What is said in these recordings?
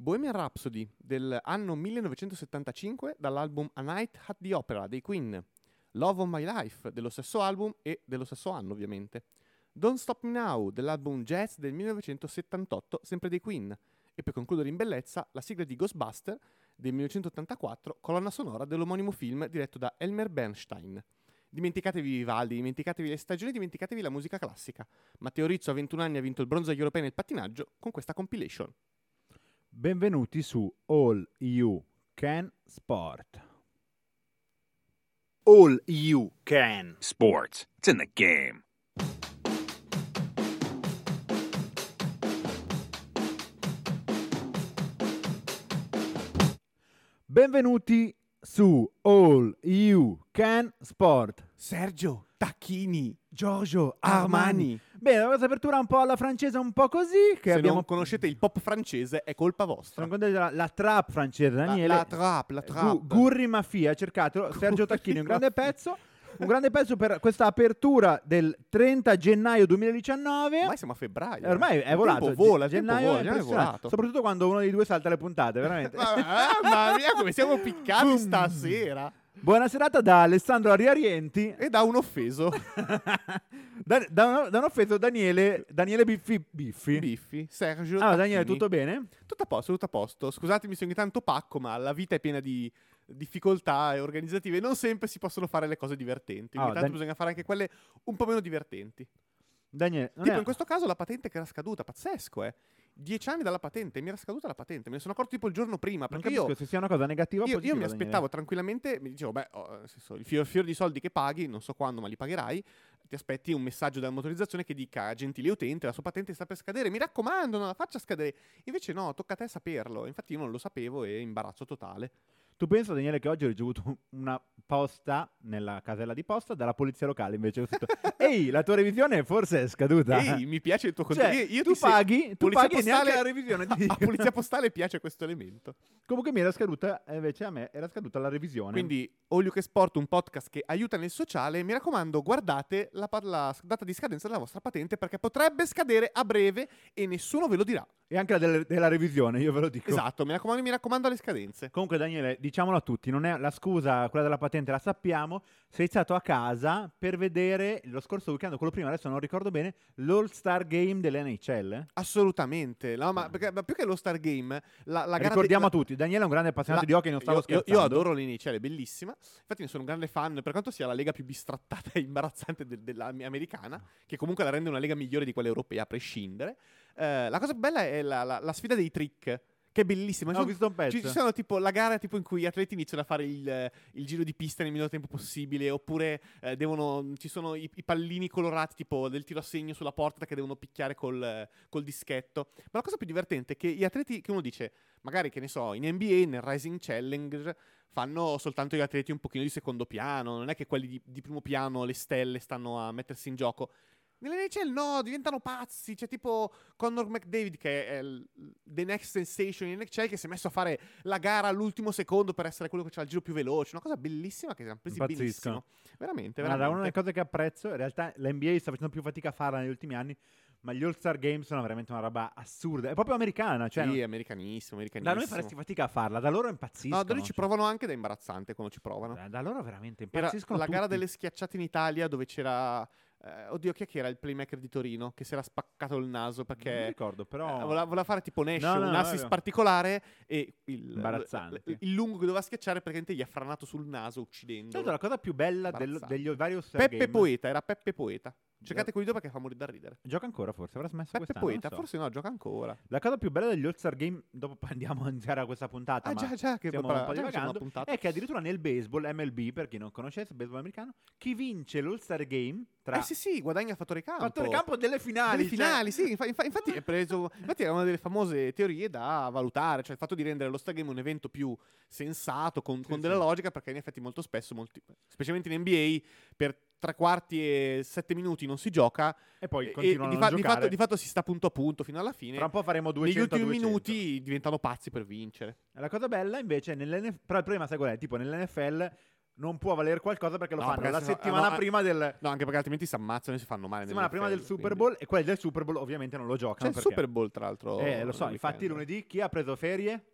Bohemian Rhapsody dell'anno 1975 dall'album A Night at the Opera dei Queen. Love of My Life dello stesso album e dello stesso anno ovviamente. Don't Stop Me Now dell'album Jazz del 1978 sempre dei Queen. E per concludere in bellezza la sigla di Ghostbuster del 1984, colonna sonora dell'omonimo film diretto da Elmer Bernstein. Dimenticatevi Vivaldi, dimenticatevi le stagioni, dimenticatevi la musica classica. Matteo Rizzo a 21 anni ha vinto il bronzo agli europei nel pattinaggio con questa compilation. Benvenuti su All You Can Sport. All you can. Sports. It's in the game. Benvenuti su All You Can Sport. Sergio Tacchini, Giorgio Armani. Bene, la vostra apertura un po' alla francese, un po' così. Che Se abbiamo non conoscete il pop francese è colpa vostra. Sono contento della la trap francese, La, Daniele. la trap, la trap. Gu- Gurri Mafia, cercatelo. Sergio Tacchini, un grande pezzo. Un grande pezzo per questa apertura del 30 gennaio 2019. Ormai siamo a febbraio. Eh, Ormai è Il volato. tempo vola, il gennaio vola, è gennaio è volato. Soprattutto quando uno dei due salta le puntate, veramente. Mamma mia, come siamo piccati stasera. Buona serata da Alessandro Ariarienti. E da un offeso. da, da, da un offeso Daniele, Daniele Biffi. Biffi. Biffi, Sergio. Ah, Daniele, Tacchini. tutto bene? Tutto a posto, tutto a posto. Scusatemi se ogni tanto pacco, ma la vita è piena di difficoltà e organizzative. Non sempre si possono fare le cose divertenti. Ogni Ah, tanto Dan- bisogna fare anche quelle un po' meno divertenti. Daniele, tipo è- in questo caso la patente che era scaduta, pazzesco, eh. Dieci anni dalla patente, mi era scaduta la patente. Me ne sono accorto tipo il giorno prima. non Perché capisco io, se sia una cosa negativa o io, io positiva. mi aspettavo tranquillamente, mi dicevo, beh, oh, senso, il fior, fior di soldi che paghi, non so quando, ma li pagherai. Ti aspetti un messaggio dalla motorizzazione che dica, gentile utente, la sua patente sta per scadere, mi raccomando, non la faccia scadere. Invece no, tocca a te saperlo. Infatti io non lo sapevo e imbarazzo totale. Tu pensa, Daniele, che oggi ho ricevuto una posta nella casella di posta dalla polizia locale. Invece ho scritto: Ehi, la tua revisione forse è scaduta. Ehi, mi piace il tuo Cioè, contenuto. Io, io tu paghi, tu Polizia paghi e neanche postale- la revisione. ti A. Polizia Postale piace questo elemento. Comunque mi era scaduta, e invece a me era scaduta la revisione. Quindi, Olio che Sport, un podcast che aiuta nel sociale. Mi raccomando, guardate la, la data di scadenza della vostra patente perché potrebbe scadere a breve e nessuno ve lo dirà. E anche la del- della revisione, io ve lo dico. Esatto, mi raccomando, mi raccomando alle scadenze. Comunque, Daniele, diciamolo a tutti: non è la scusa, quella della patente, la sappiamo. Sei stato a casa per vedere lo scorso weekend, quello prima, adesso non ricordo bene, l'All-Star Game dell'NHL. Assolutamente. No, ma, perché- ma più che lo Star Game, la, la Ricordiamo de- a tutti: Daniele è un grande appassionato La- di hockey, non stavo io, scherzando. Io adoro l'NHL, è bellissima. Infatti ne sono un grande fan, per quanto sia la lega più bistrattata e imbarazzante del- della americana, che comunque la rende una lega migliore di quella europea, a prescindere. Eh, la cosa bella è la, la- la sfida dei trick, che è bellissima. Ci ho sono- visto un pezzo. ci, ci sono tipo la gara tipo in cui gli atleti iniziano a fare il, il giro di pista nel minor tempo possibile, oppure eh, devono, ci sono i, i pallini colorati tipo del tiro a segno sulla porta che devono picchiare col, col dischetto. Ma la cosa più divertente è che gli atleti che uno dice, magari che ne so, in NBA, nel Rising Challenge, fanno soltanto gli atleti un pochino di secondo piano, non è che quelli di, di primo piano, le stelle, stanno a mettersi in gioco. Nell'NHL no, diventano pazzi. C'è tipo Conor McDavid che è il the next sensation in NHL che si è messo a fare la gara all'ultimo secondo per essere quello che ha il giro più veloce. Una cosa bellissima che si hanno presi Impazziscono. benissimo. Veramente, veramente. una delle cose che apprezzo, in realtà l'NBA sta facendo più fatica a farla negli ultimi anni, ma gli All-Star Games sono veramente una roba assurda. È proprio americana, cioè... sì, non- è americanissimo, da americanissimo. noi faresti fatica a farla, da loro impazziscono. No, da noi ci cioè. provano anche è imbarazzante quando ci provano. Eh, Da loro veramente Era impazziscono la gara tutti. delle schiacciate in Italia dove c'era... eh, oddio, chi è che era il playmaker di Torino? Che si era spaccato il naso Non perché... ricordo, però... Eh, voleva, voleva fare tipo Nash, No, no, un no, assist particolare e il, Imbarazzante. il- lungo che doveva schiacciare praticamente gli ha franato sul naso uccidendo. L'altro, la cosa più bella del- Imbarazzante. degli vari Peppe Game... Poeta, era Peppe Poeta. Cercate quel video perché fa morire da ridere. Gioca ancora forse, avrà smesso Peppe quest'anno, Poeta, so. forse no, gioca ancora. La cosa più bella degli All-Star Game, dopo andiamo a iniziare a questa puntata, Ah ma già, già, che stiamo parla- un po' divagando, una puntata. è che addirittura nel baseball, MLB, per chi non conoscesse il baseball americano, chi vince l'All-Star Game tra Eh sì sì, guadagna fattore campo. fattore campo delle finali, Delle cioè- finali, sì, infa- infa- infatti è preso. Infatti era una delle famose teorie da valutare, cioè il fatto di rendere lo Star Game un evento più sensato, con, Sì, con sì. della logica, perché in effetti molto spesso, molti- specialmente in NBA, per tre quarti e sette minuti non si gioca. E poi continuano e di, a fa- di fatto, di fatto si sta punto a punto fino alla fine. Tra un po' faremo 200 Negli ultimi 200. minuti diventano pazzi per vincere. La cosa bella invece, nell'NF però il problema sai qual è? Tipo nell'NFL non può valere qualcosa perché lo No, fanno perché la settimana no, prima del, No, anche perché altrimenti si ammazzano e si fanno male. settimana prima del nell'NFL, Super quindi- Bowl e quelli del Super Bowl ovviamente non lo C'è giocano il perché Super Bowl, tra l'altro. Eh, lo so, infatti weekend. lunedì chi ha preso ferie?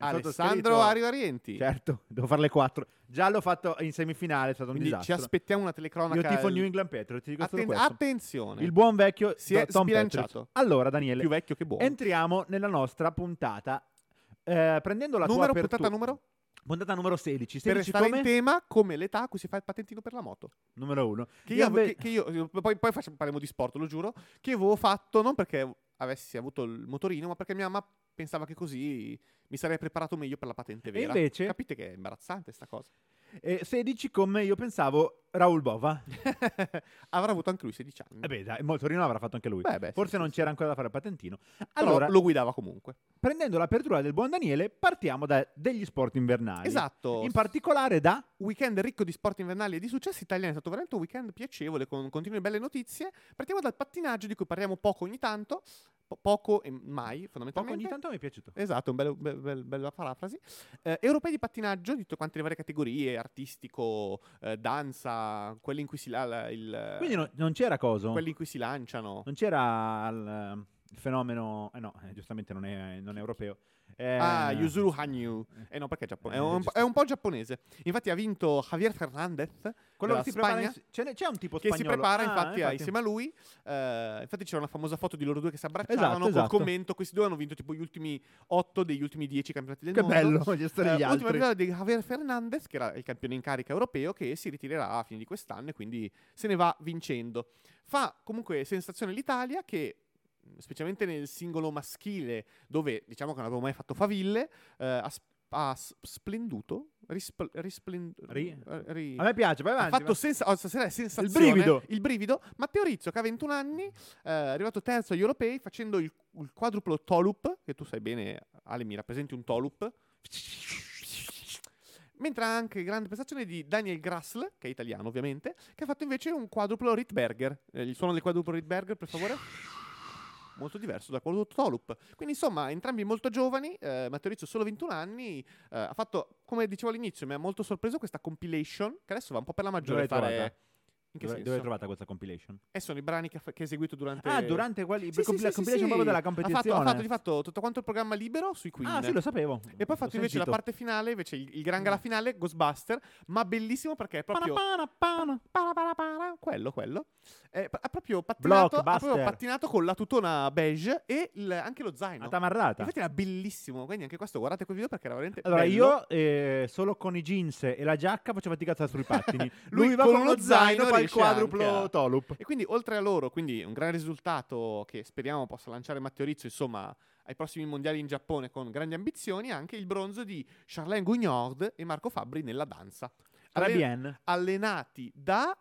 Alessandro sottoscritto- Ario Rienti. Certo, devo fare le quattro. Già l'ho fatto in semifinale, è stato un Quindi ci disastro. aspettiamo una telecronaca. Io tifo il- New England Patriots, ti dico Atten- questo. attenzione. Il buon vecchio Si è Tom sbilanciato. Patriots. Allora, Daniele, più vecchio che buono. entriamo nella nostra puntata. Eh, prendendo la numero, tua puntata numero? puntata numero 16. Per 16 restare come? in tema, come l'età a cui si fa il patentino per la moto. Numero 1. Che io, che, che io- poi, poi facciamo- parliamo di sport, lo giuro. Che avevo fatto non perché avessi avuto il motorino, ma perché mia mamma pensava che così mi sarei preparato meglio per la patente vera. invece? Capite che è imbarazzante sta cosa. 16 come io pensavo Raul Bova. Avrà avuto anche lui 16 anni. Eh beh, dai, il motorino l'avrà fatto anche lui. Beh, beh, Forse sì, non sì. c'era ancora da fare il patentino. Però Allora, lo guidava comunque. prendendo l'apertura del buon Daniele, partiamo da degli sport invernali. Esatto. In particolare da weekend ricco di sport invernali e di successi italiani. È stato veramente un weekend piacevole con continue belle notizie. Partiamo dal pattinaggio di cui parliamo poco ogni tanto, po- poco e mai poco fondamentalmente. ogni tanto mi è piaciuto. Esatto, un bel- bel- bel- bella parafrasi. Eh, europei di pattinaggio, di tutte quante le varie categorie, artistico, eh, danza, quelli in cui si, la- la- il- Quindi no- non c'era coso. quelli in cui si lanciano. Non c'era il, il fenomeno. Eh no, eh, giustamente non è, non è europeo. Eh, Ah, Yuzuru Hanyu. Eh no, perché è, giappone- è, Eh, un, è un po' giapponese. Infatti ha vinto Javier Fernandez. Quello che si prepara. Spagna. in- ce n'è, c'è un tipo che si spagnolo. prepara Ah, infatti, a- insieme a lui. eh, infatti c'era una famosa foto di loro due che si abbracciavano Esatto, col esatto. commento. Questi due hanno vinto tipo gli ultimi 8 degli ultimi 10 campionati del Che mondo. bello, voglio stare Eh, gli ultima altri. vittoria di Javier Fernandez, che era il campione in carica europeo, che si ritirerà a fine di quest'anno e quindi se ne va vincendo. Fa comunque sensazione l'Italia che specialmente nel singolo maschile, dove diciamo che non avevo mai fatto faville, eh, ha, ha splenduto, rispl- risplen- Ri- eh, ri- A me piace, vai ha avanti. fatto sensa- oh, stasera è sensazione, brivido. il brivido. Matteo Rizzo, che ha 21 anni, eh, è arrivato terzo agli europei facendo il, il quadruplo Tolup, che tu sai bene, Ale, mi rappresenti un Tolup. Mentre ha anche grande prestazione di Daniel Grassl, che è italiano ovviamente, che ha fatto invece un quadruplo Ritberger. Eh, il suono del quadruplo Ritberger, per favore? Molto diverso dal quadruplo Tolup. Quindi insomma, entrambi molto giovani. Eh, Matteo Rizzo solo 21 anni. eh, ha fatto, come dicevo all'inizio, mi ha molto sorpreso questa compilation, che adesso va un po' per la maggiore. L'hai fare... trovata? In che Dove, senso? dove hai trovata questa compilation? E sono i brani che ha, che ha eseguito durante... Ah, durante quelli. Sì, sì, compil- sì, compilation proprio della Ha fatto, competizione. ha fatto di fatto tutto quanto il programma libero sui Queen. Ah, sì, lo sapevo. E poi ha fatto invece la parte finale, invece il, il gran gala finale, Ghostbuster, ma bellissimo perché è proprio... Pana, pana, pana. Para, para, quello, quello. Eh, ha proprio pattinato, ha proprio pattinato con la tutona beige e il- anche lo zaino. A tamarrata. Infatti era bellissimo, quindi anche questo guardate quel video perché era veramente Allora, bello. io eh, solo con i jeans e la giacca facevo fatica a stare sui pattini. Lui Lui, va con con uno zaino il quadruplo Tolup. E quindi oltre a loro, quindi un gran risultato che speriamo possa lanciare Matteo Rizzo, insomma, ai prossimi mondiali in Giappone con grandi ambizioni, anche il bronzo di Charlene Guignard e Marco Fabbri nella danza. Très Alle- bien. allenati da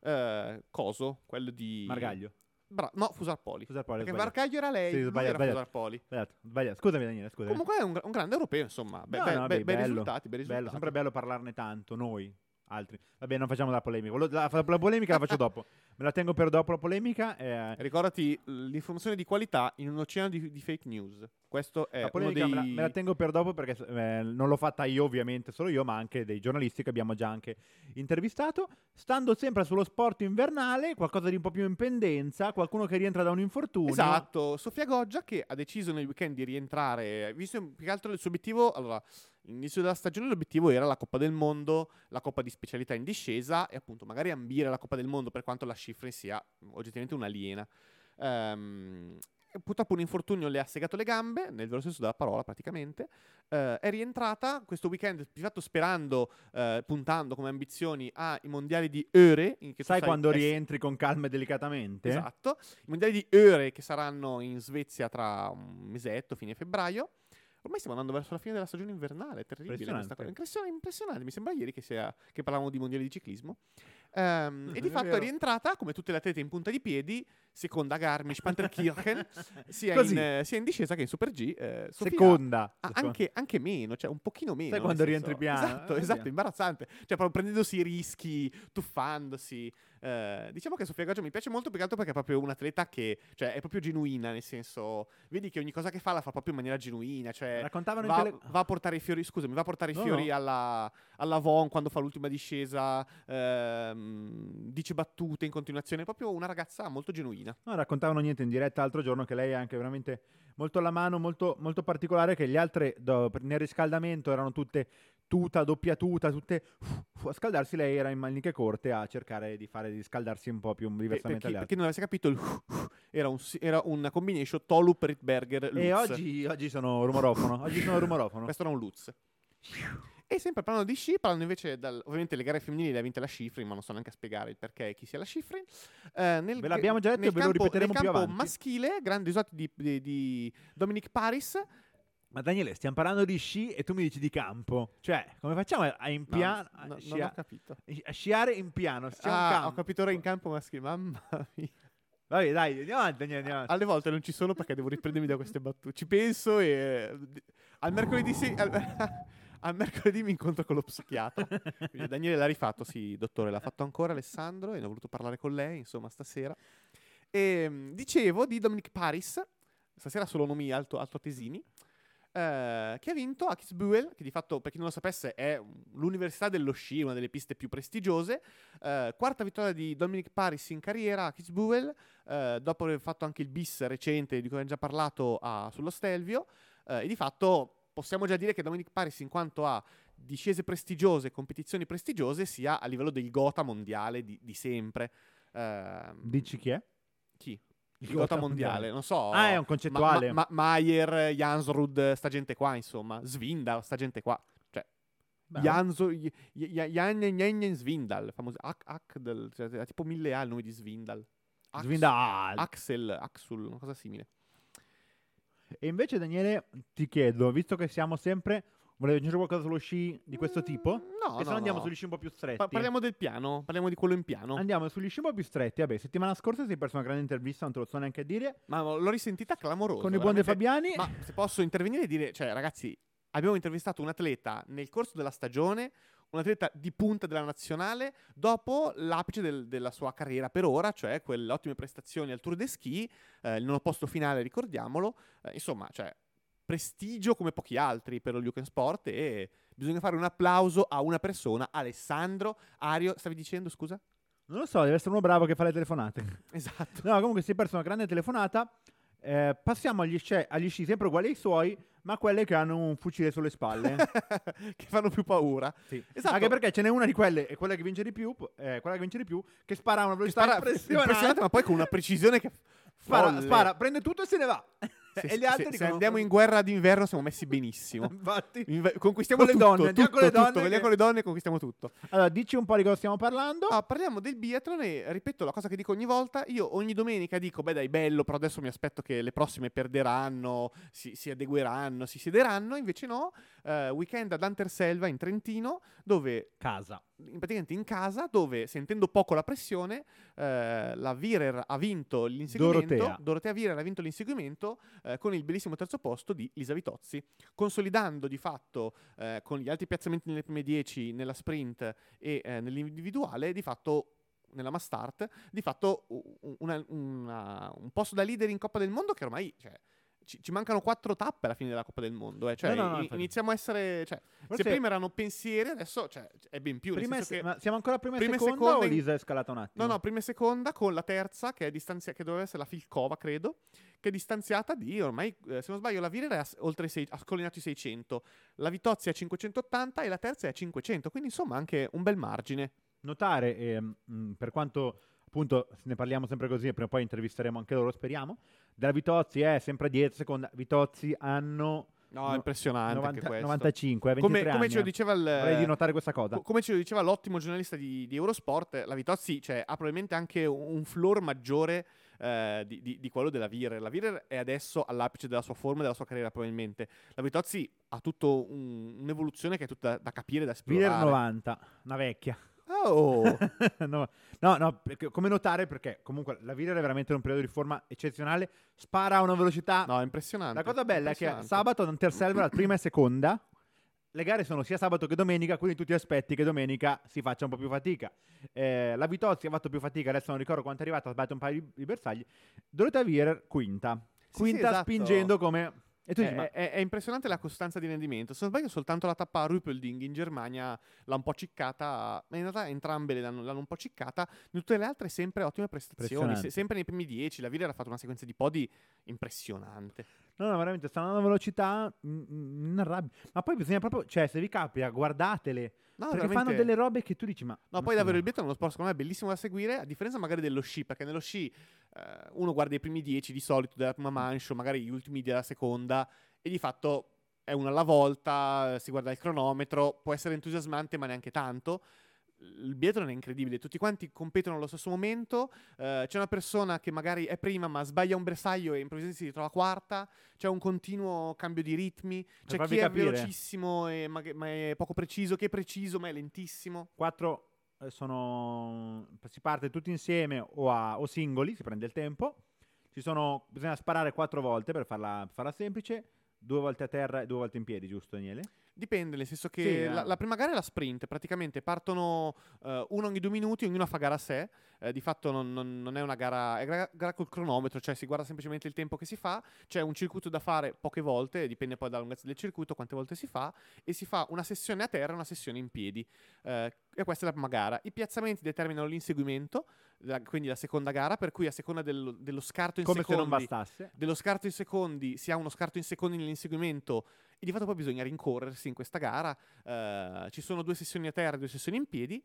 eh, Coso, quello di Margaglio. Bra- no, Fusarpoli. Scusate, Poli, ho Perché. Marcaglio era lei, Sì, sbagliato, era. Fusarpoli. Sbagliato, sbagliato. Scusami Daniele, scusami. Comunque è un, un grande europeo, insomma. Be- No, be- no, be- bei bello. risultati, bei risultati. Bello, sempre bello parlarne tanto, noi, altri. Vabbè, non facciamo la polemica. Quello- La, la polemica la faccio dopo. Me la tengo per dopo la polemica. eh, Ricordati l'informazione di qualità in un oceano di, di fake news. Questo è la polemica dei... me, la, me la tengo per dopo perché eh, non l'ho fatta io ovviamente, solo io, ma anche dei giornalisti che abbiamo già anche intervistato. Stando sempre sullo sport invernale, qualcosa di un po' più in pendenza, qualcuno che rientra da un infortunio. Esatto, Sofia Goggia che ha deciso nel weekend di rientrare, visto più che altro il suo obiettivo, allora, all'inizio della stagione l'obiettivo era la Coppa del Mondo, la Coppa di specialità in discesa e appunto magari ambire alla Coppa del Mondo per quanto la cifra sia oggettivamente un'aliena. Ehm, purtroppo un infortunio le ha segato le gambe, nel vero senso della parola praticamente, Eh, è rientrata questo weekend di fatto sperando, eh, puntando come ambizioni ai mondiali di che tu Sai quando ess- rientri con calma e delicatamente? Esatto. I mondiali di Eure che saranno in Svezia tra un mesetto, fine febbraio. Ormai stiamo andando verso la fine della stagione invernale, è terribile questa cosa. Impressionante, impressionante. Mi sembra ieri che, sia, che parlavamo di mondiali di ciclismo. Ehm, e di fatto è rientrata, come tutte le atlete in punta di piedi, seconda Garmisch-Panterkirchen, sia, Così. in, eh, sia in discesa che in Super G. eh, Seconda. anche, anche meno, cioè un pochino meno. Sai quando senso- rientri piano? Esatto, Eh, esatto, via. imbarazzante. Cioè proprio prendendosi i rischi, tuffandosi. Eh, diciamo che Sofia Gaggia mi piace molto più che altro perché è proprio un atleta che cioè, è proprio genuina, nel senso, vedi che ogni cosa che fa la fa proprio in maniera genuina. Cioè, Raccontavano va, tele- va a portare i fiori, scusami, va a portare No, i fiori no. alla, alla Von quando fa l'ultima discesa, ehm, dice battute in continuazione. È proprio una ragazza molto genuina. No, raccontavano niente in diretta l'altro giorno che lei è anche veramente molto alla mano, molto, molto particolare, che le altre do- nel riscaldamento erano tutte tuta, doppia tuta, tutte uff, a scaldarsi, lei era in maniche corte a cercare di fare di scaldarsi un po' più diversamente per chi altre. non avesse capito, il era, un, era una combination Tolup Ritberger E Lutz. oggi, oggi sono rumorofono, oggi sono rumorofono. Questo era un Lutz. E sempre parlando di sci, parlando invece, dal, ovviamente le gare femminili le ha vinte la Schifrin, ma non sto neanche a spiegare il perché e chi sia la Schifrin. Eh, nel, Ve l'abbiamo già detto nel e ve lo campo- ripeteremo nel più campo avanti. maschile, grandi usati di, di, di Dominic Paris. Ma Daniele, stiamo parlando di sci e tu mi dici di campo. Cioè, come facciamo a, a in No, piano, no, a, non scia- ho capito. a sciare in piano? Stiamo in Ah, campo. ho capito ora in campo maschile, mamma mia. Vabbè, dai, andiamo avanti, Daniele, andiamo avanti. Alle volte non ci sono perché devo riprendermi da queste battute. Ci penso e al mercoledì, sì, al, al mercoledì mi incontro con lo psichiatra. Quindi Daniele l'ha rifatto, sì, dottore, l'ha fatto ancora Alessandro e ne ho voluto parlare con lei, insomma, stasera. E, mh, dicevo di Dominic Paris, stasera solo nomi alto, altoatesini, eh, che ha vinto a Kitzbühel, che di fatto, per chi non lo sapesse, è l'università dello sci, una delle piste più prestigiose. Eh, quarta vittoria di Dominic Paris in carriera a Kitzbühel, eh, dopo aver fatto anche il bis recente di cui abbiamo già parlato a- sullo Stelvio. eh, e di fatto possiamo già dire che Dominic Paris, in quanto a discese prestigiose, competizioni prestigiose, sia a livello del Gotha mondiale di, di sempre. Ehm, Dici chi è? chi? Il Gotha mondiale, non so. Ah, è un concettuale. Ma- Ma- Maier, Jansrud, sta gente qua, insomma. Svindal, sta gente qua. Cioè, Beh, Janso, J- J- Jan Svindal, famoso. Ak- Akdel, cioè, ha tipo mille A il nome di Svindal. Ax- Svindal. Axel, Axul, una cosa simile. E invece, Daniele, ti chiedo, visto che siamo sempre. Volevi aggiungere qualcosa sullo sci di questo tipo? Mm, No, e se no, no andiamo no. sugli sci un po' più stretti. Pa- parliamo del piano, parliamo di quello in piano. Andiamo sugli sci un po' più stretti. Vabbè, settimana scorsa si è perso una grande intervista, non te lo so neanche a dire. Ma l'ho risentita clamorosa. con il buon De. Fabiani. Ma se posso intervenire e dire, cioè, ragazzi, abbiamo intervistato un atleta nel corso della stagione, un atleta di punta della nazionale, dopo l'apice del- della sua carriera per ora, cioè quelle ottime prestazioni al Tour de Ski, eh, il nono posto finale, ricordiamolo. Eh, insomma, cioè, prestigio come pochi altri per lo Lucan Sport e bisogna fare un applauso a una persona, Alessandro Ario, stavi dicendo, scusa? Non lo so, deve essere uno bravo che fa le telefonate. Esatto. No, comunque si è perso una grande telefonata. Eh, passiamo agli sci, agli sci sempre uguali ai suoi, ma quelle che hanno un fucile sulle spalle. che fanno più paura. Sì. Esatto. Anche perché ce n'è una di quelle, e quella che vince di più, eh, quella che vince di più, che spara a una velocità spara- impressionante. impressionante, ma poi con una precisione che spara, folle. spara, prende tutto e se ne va. Se, e gli altri se- se dicono- andiamo in guerra d'inverno siamo messi benissimo. Infatti. Inve- conquistiamo Con le tutto, donne, andiamo tutto, con le tutto, donne veniamo che- con le donne e conquistiamo tutto. Allora, dici un po' di cosa stiamo parlando. Ah, parliamo del biathlon e ripeto la cosa che dico ogni volta. Io ogni domenica dico, beh dai, bello, però adesso mi aspetto che le prossime perderanno, si, si adegueranno, si siederanno. Invece no, eh, weekend ad Anterselva in Trentino, dove Casa. In- praticamente in casa dove sentendo poco la pressione eh, la Virer ha vinto l'inseguimento Dorotea. Dorotea Virer ha vinto l'inseguimento eh, con il bellissimo terzo posto di Lisa Vitozzi consolidando di fatto eh, con gli altri piazzamenti nelle prime 10 nella sprint e eh, nell'individuale di fatto nella mass start di fatto una- una- un posto da leader in Coppa del Mondo che ormai cioè, ci, ci mancano quattro tappe alla fine della Coppa del Mondo eh. cioè, No, no, no, iniziamo a essere cioè, se prima erano pensieri adesso cioè, è ben più prima se- che- ma siamo ancora prima prima e seconda, seconda o Lisa è scalata un attimo? No, no, prima e seconda con la terza che è distanzia- che doveva essere la Filcova, credo, che è distanziata di ormai, eh, se non sbaglio, la Virer è a, oltre i sei- ha scollinato i 600, la Vitozzi è a 580 e la terza è a 500, quindi insomma anche un bel margine. notare, mh, per quanto appunto ne parliamo sempre così e prima o poi intervisteremo anche loro, speriamo, della Vitozzi è sempre dietro, seconda, Vitozzi hanno No, No- impressionante 90 anche questo. 95, eh, 23 come, come ce lo eh. diceva il... Vorrei di notare questa cosa. Co- Come ce lo diceva l'ottimo giornalista di, di Eurosport, la Vitozzi cioè, ha probabilmente anche un floor maggiore eh, di, di- di quello della Virer. La Virer è adesso all'apice della sua forma e della sua carriera, probabilmente. La Vitozzi ha tutto un- un'evoluzione che è tutta da capire, da esplorare. 90, una vecchia. Oh! no, no, no, perché- come notare perché comunque la Vider è veramente in un periodo di forma eccezionale, spara a una velocità No, impressionante. La cosa bella è che sabato ad Anterselva, la prima e seconda, le gare sono sia sabato che domenica, quindi tu ti aspetti che domenica si faccia un po' più fatica. Eh, la Vitozzi ha fatto più fatica, adesso non ricordo quanto è arrivata, ha sbagliato un paio di, bersagli. Dorota Vier, quinta. Sì, Quinta sì, esatto. spingendo come... E tu È, dici, ma è- è impressionante la costanza di rendimento. Se non sbaglio, soltanto la tappa a Ruppolding in Germania l'ha un po' ciccata. Ma in realtà entrambe le l'hanno, l'hanno un po' ciccata. In tutte le altre, sempre ottime prestazioni. Se- sempre nei primi dieci. La Villa ha fatto una sequenza di podi impressionante. No, no, veramente stanno a velocità mm, mm, inarrabbi- Ma poi bisogna proprio, cioè, se vi capita, guardatele. No, perché veramente- fanno delle robe che tu dici, ma... No, poi davvero il biathlon è uno sport secondo me bellissimo da seguire, a differenza magari dello sci, perché nello sci eh, uno guarda i primi dieci di solito della prima manche, o magari gli ultimi della seconda, e di fatto è una alla volta, eh, si guarda il cronometro, può essere entusiasmante ma neanche tanto. Il biathlon è incredibile, tutti quanti competono allo stesso momento, eh, c'è una persona che magari è prima ma sbaglia un bersaglio e improvvisamente si ritrova quarta, c'è un continuo cambio di ritmi, c'è chi è capire. velocissimo e ma, ma è poco preciso, chi è preciso ma è lentissimo. Quattro eh, sono... Si parte tutti insieme o, a, o singoli, si prende il tempo. Ci sono... Bisogna sparare quattro volte per farla, per farla semplice. Due volte a terra e due volte in piedi, giusto Daniele? Dipende, nel senso che Sì, la, eh. la prima gara è la sprint, praticamente partono eh, uno ogni due minuti, ognuno fa gara a sé, eh, di fatto non, non- non è una gara, è gara, gara col cronometro, cioè si guarda semplicemente il tempo che si fa, c'è un circuito da fare poche volte, dipende poi dalla lunghezza del circuito, quante volte si fa, e si fa una sessione a terra e una sessione in piedi. Eh, e questa è la prima gara. I piazzamenti determinano l'inseguimento, la- quindi la seconda gara, per cui a seconda dello, dello scarto in Come se secondi non bastasse. dello scarto in secondi, si ha uno scarto in secondi nell'inseguimento e di fatto poi bisogna rincorrersi in questa gara. Eh, ci sono due sessioni a terra e due sessioni in piedi.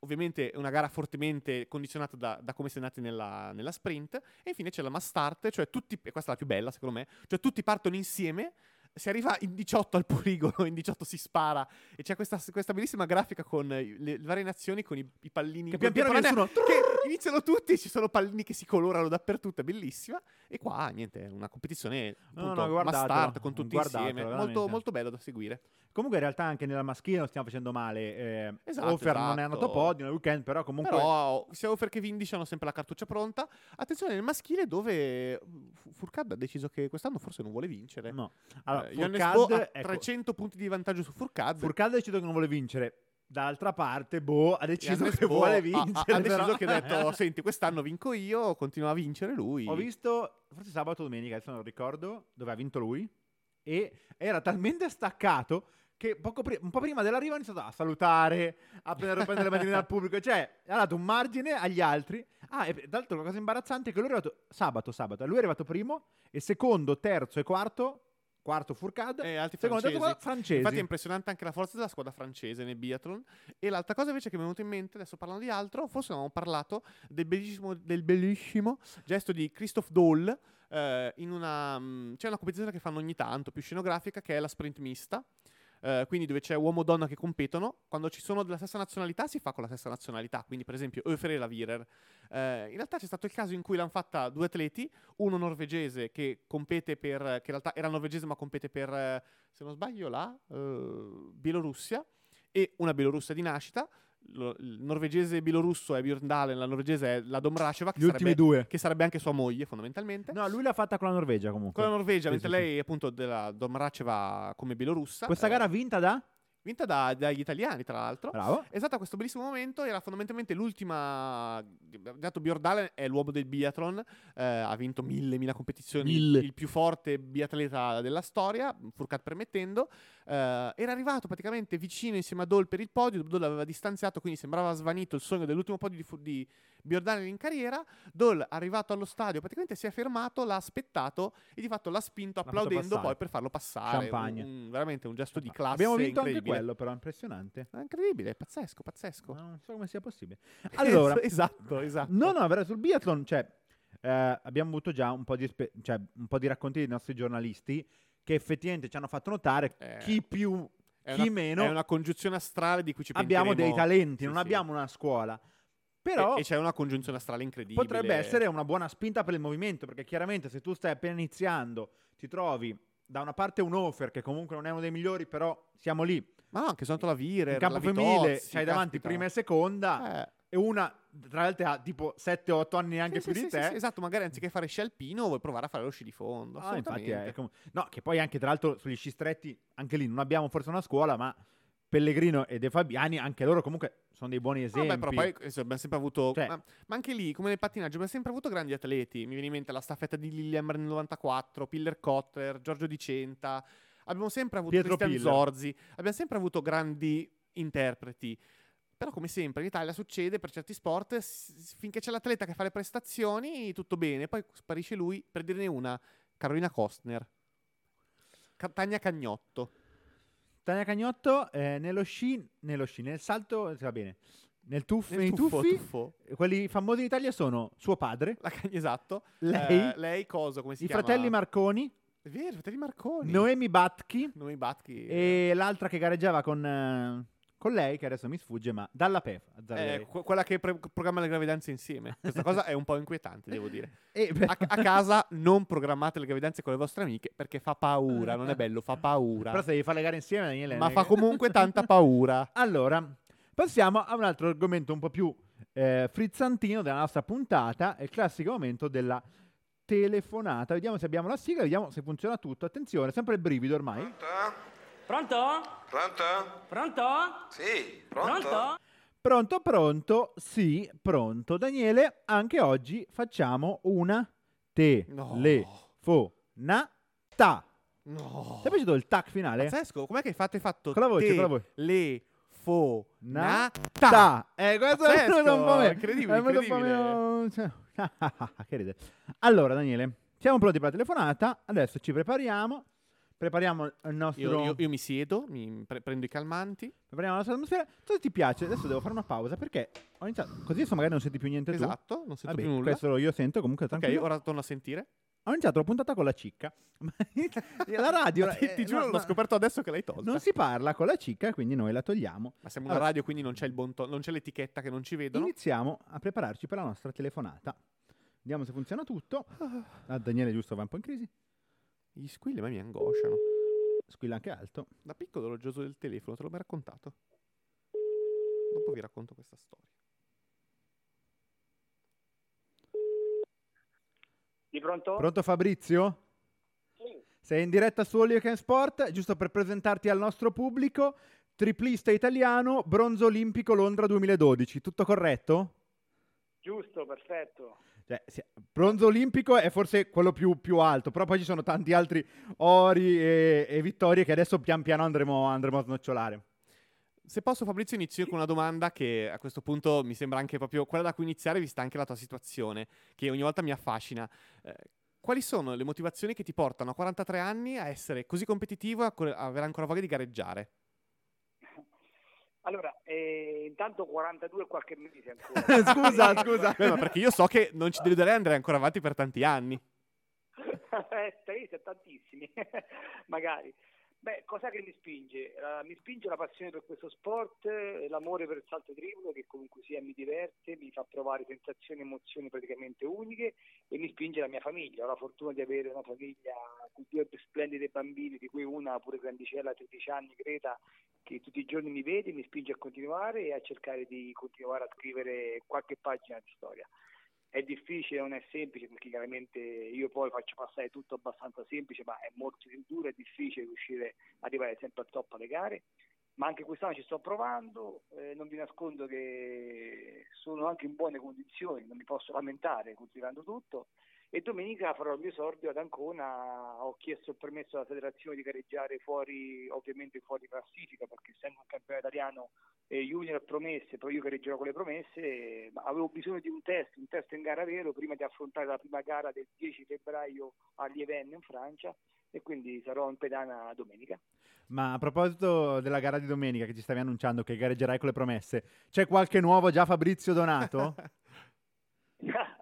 Ovviamente è una gara fortemente condizionata da, da come si è andati nella, nella sprint. E infine c'è la mass start, cioè tutti, e questa è la più bella secondo me, cioè tutti partono insieme. Si arriva in 18 al poligono, in 18 si spara e c'è questa, questa bellissima grafica con le, le varie nazioni con i, i pallini Che pian piano nessuno... che iniziano tutti, ci sono pallini che si colorano dappertutto, è bellissima. E qua, niente, è una competizione No, no, appunto, mass guardatelo, start con tutti insieme, molto, molto bello da seguire. Comunque in realtà anche nella maschile non stiamo facendo male. Eh, Esatto, Offer non è esatto. andato podio nel weekend, però comunque... Però sia Offer che Vindici hanno sempre la cartuccia pronta. Attenzione nel maschile dove Fu- Furcad ha deciso che quest'anno forse non vuole vincere. No. Allora, Eh, Bo ha ecco, 300 punti di vantaggio su Furcad. Fourcade ha deciso che non vuole vincere. Dall'altra parte, Bo ha deciso che Bo vuole ha- ha- vincere. Ha, deciso però- che ha detto: Senti, quest'anno vinco io, continua a vincere lui. Ho visto, forse sabato o domenica, adesso non ricordo, dove ha vinto lui. E era talmente staccato che poco pri- un po' prima dell'arrivo ha iniziato a salutare, a prendere, a prendere le bandierine dal pubblico. Cioè, ha dato un margine agli altri. Ah, e tra l'altro la cosa imbarazzante è che lui è arrivato sabato, sabato. Lui è arrivato primo e secondo, terzo e quarto, quarto Furcade, E altri secondo, francesi. quarto, francesi. Infatti è impressionante anche la forza della squadra francese nel biathlon. E l'altra cosa invece che mi è venuta in mente, adesso parlando di altro, forse avevamo parlato del bellissimo, del bellissimo gesto di Christophe Dole. eh, in una, mm, c'è una competizione che fanno ogni tanto, più scenografica, che è la sprint mista. Eh, quindi dove c'è uomo e donna che competono, quando ci sono della stessa nazionalità si fa con la stessa nazionalità, quindi per esempio Öfer e la Virer. Eh, in realtà c'è stato il caso in cui l'hanno fatta due atleti, uno norvegese che compete per, che in realtà era norvegese ma compete per, eh, se non sbaglio, la eh, Bielorussia, e una bielorussa di nascita. Lo- il norvegese bielorusso è Björn Dahlen, la norvegese è la Domracheva, che Gli ultimi sarebbe, due. che sarebbe anche sua moglie fondamentalmente. No, lui l'ha fatta con la Norvegia comunque. Con la Norvegia, Sì, mentre sì, sì. lei appunto della Domracheva come bielorussa. Questa eh, gara vinta da? Vinta da- dagli italiani, tra l'altro. Bravo. È stato questo bellissimo momento, era fondamentalmente l'ultima, dato Bjordalen è l'uomo del biathlon, eh, ha vinto mille, mille competizioni, Mille. il più forte biatleta della storia, Furcat permettendo, eh, era arrivato praticamente vicino insieme a Dole per il podio, Dole aveva distanziato, quindi sembrava svanito il sogno dell'ultimo podio di, Fu- di Bjordalen in carriera, Dole arrivato allo stadio praticamente si è fermato, l'ha aspettato e di fatto l'ha spinto L'ha applaudendo poi per farlo passare, Champagne. Un- veramente un gesto di classe Abbiamo vinto anche incredibile. Quello, però, impressionante. È incredibile, pazzesco, pazzesco. Ma Non so come sia possibile. Allora, esatto, esatto. no, no, vera- sul biathlon, cioè, eh, abbiamo avuto già un po, di espe- cioè, un po' di racconti dei nostri giornalisti che effettivamente ci hanno fatto notare Eh, chi più, È chi una, meno È una congiunzione astrale di cui ci abbiamo dei talenti, Sì, non sì. abbiamo una scuola. Però E, e c'è una congiunzione astrale incredibile. potrebbe essere una buona spinta per il movimento, perché chiaramente se tu stai appena iniziando, ti trovi da una parte un offer che comunque non è uno dei migliori, però siamo lì. Ma no, anche soltanto la Vire. In campo la femminile Vitozzi, c'hai davanti caspita. prima e seconda Eh, e una tra l'altro ha tipo 7-8 anni neanche Sì, più sì, di sì, te. esatto, magari anziché fare sci alpino vuoi provare a fare lo sci di fondo. Ah, infatti è assolutamente. com- no, che poi anche tra l'altro sugli sci stretti, anche lì non abbiamo forse una scuola, ma Pellegrino e De Fabiani, anche loro comunque sono dei buoni esempi. Vabbè, però poi eh, abbiamo sempre avuto. Cioè- ma, ma anche lì, come nel pattinaggio, abbiamo sempre avuto grandi atleti. Mi viene in mente la staffetta di Lillehammer nel 94, Piller Cotter, Giorgio Di Centa. Abbiamo sempre avuto Pietro Cristian Piller. Zorzi. Abbiamo sempre avuto grandi interpreti. Però, come sempre, in Italia succede per certi sport, s- finché c'è l'atleta che fa le prestazioni, tutto bene. Poi sparisce lui, per dirne una, Carolina Kostner. Tania Cagnotto. Tania Cagnotto eh, nello sci, nello sci, nel salto, va bene. Nel tuff, Nel nei tuffo, tuffi, tuffo. quelli famosi in Italia sono suo padre, La esatto. lei, Eh, lei cosa? Come si i chiama? fratelli Marconi, È vero, i fratelli Marconi. Noemi Batchi Noemi Batchi. e l'altra che gareggiava con, eh, con lei, che adesso mi sfugge, ma dalla PEF. Eh, quella che pre- programma le gravidanze insieme. Questa cosa è un po' inquietante, devo dire. E A, a casa non programmate le gravidanze con le vostre amiche perché fa paura, non è bello, fa paura. però se devi fare le gare insieme, Daniele. Ma fa comunque tanta paura. Allora, passiamo a un altro argomento un po' più eh, frizzantino della nostra puntata, è il classico momento della telefonata. Vediamo se abbiamo la sigla, vediamo se funziona tutto. Attenzione, sempre il brivido ormai. Pronto? Pronto? Pronto? Sì, pronto? Pronto? Pronto, pronto, sì, pronto. Daniele, anche oggi facciamo una telefonata. No. Ti è piaciuto il tac finale? Pazzesco, com'è che hai fatto? Hai fatto Con la voce, te, con la voce. le fo na Ta. Eh, questo Pazzesco, è venuto un po' meno. incredibile, è venuto un po' incredibile. meno- cioè, che ride. Allora, Daniele, siamo pronti per la telefonata. Adesso ci prepariamo. Prepariamo il nostro. Io, io- io mi siedo, mi pre- prendo i calmanti. Prepariamo la nostra atmosfera. Cosa ti piace? Adesso devo fare una pausa perché ho iniziato. Così adesso magari non senti più niente tu. Esatto, non sento Vabbè, più nulla. questo io sento comunque Ok, tranquillo. ora torno a sentire. Ho iniziato la puntata con la cicca. la radio. ti, ti eh, giuro, no, l'ho scoperto adesso che l'hai tolta. Non si parla con la cicca, quindi noi la togliamo. Ma siamo una Allora. radio, quindi non c'è, il bon to- non c'è l'etichetta che non ci vedono. Iniziamo a prepararci per la nostra telefonata. Vediamo se funziona tutto. Ah, Daniele, giusto, va un po' in crisi. Gli squilli a me mi angosciano. Squilla anche alto. Da piccolo ero geloso del telefono, te l'ho mai raccontato. Dopo vi racconto questa storia. Di pronto? Pronto Fabrizio? Sei in diretta su All You Can Sport, giusto per presentarti al nostro pubblico. Triplista italiano, bronzo olimpico Londra 2012. Tutto corretto? Giusto, perfetto. Cioè, bronzo olimpico è forse quello più, più alto, però poi ci sono tanti altri ori e, e vittorie che adesso pian piano andremo, andremo a snocciolare. Se posso, Fabrizio, inizio io con una domanda che a questo punto mi sembra anche proprio quella da cui iniziare, vista anche la tua situazione, che ogni volta mi affascina. Eh, quali sono le motivazioni che ti portano a 43 anni a essere così competitivo e a avere ancora voglia di gareggiare? Allora, eh, intanto 42 e qualche mese ancora. scusa, scusa. Beh, ma perché io so che non ci deluderei andare ancora avanti per tanti anni. eh, sei, sei tantissimi, magari. Beh, cosa che mi spinge? Eh, mi spinge la passione per questo sport, eh, l'amore per il salto triplo che comunque sia mi diverte, mi fa provare sensazioni e emozioni praticamente uniche e mi spinge la mia famiglia. Ho la fortuna di avere una famiglia con due splendide bambini, di cui una pure grandicella, 13 anni, Greta, che tutti i giorni mi vede, mi spinge a continuare e a cercare di continuare a scrivere qualche pagina di storia. È difficile, non è semplice perché chiaramente io poi faccio passare tutto abbastanza semplice, ma è molto duro e difficile riuscire ad arrivare sempre al top alle gare. Ma anche quest'anno ci sto provando, eh, non vi nascondo che sono anche in buone condizioni, non mi posso lamentare considerando tutto. E domenica farò il mio esordio ad Ancona, ho chiesto il permesso alla federazione di gareggiare fuori, ovviamente fuori classifica, perché essendo un campionato italiano eh, junior promesse, poi io gareggerò con le promesse, ma avevo bisogno di un test, un test in gara vero prima di affrontare la prima gara del 10 febbraio a Lievenne in Francia e quindi sarò in pedana domenica. Ma a proposito della gara di domenica che ci stavi annunciando che gareggerai con le promesse, c'è qualche nuovo già Fabrizio Donato?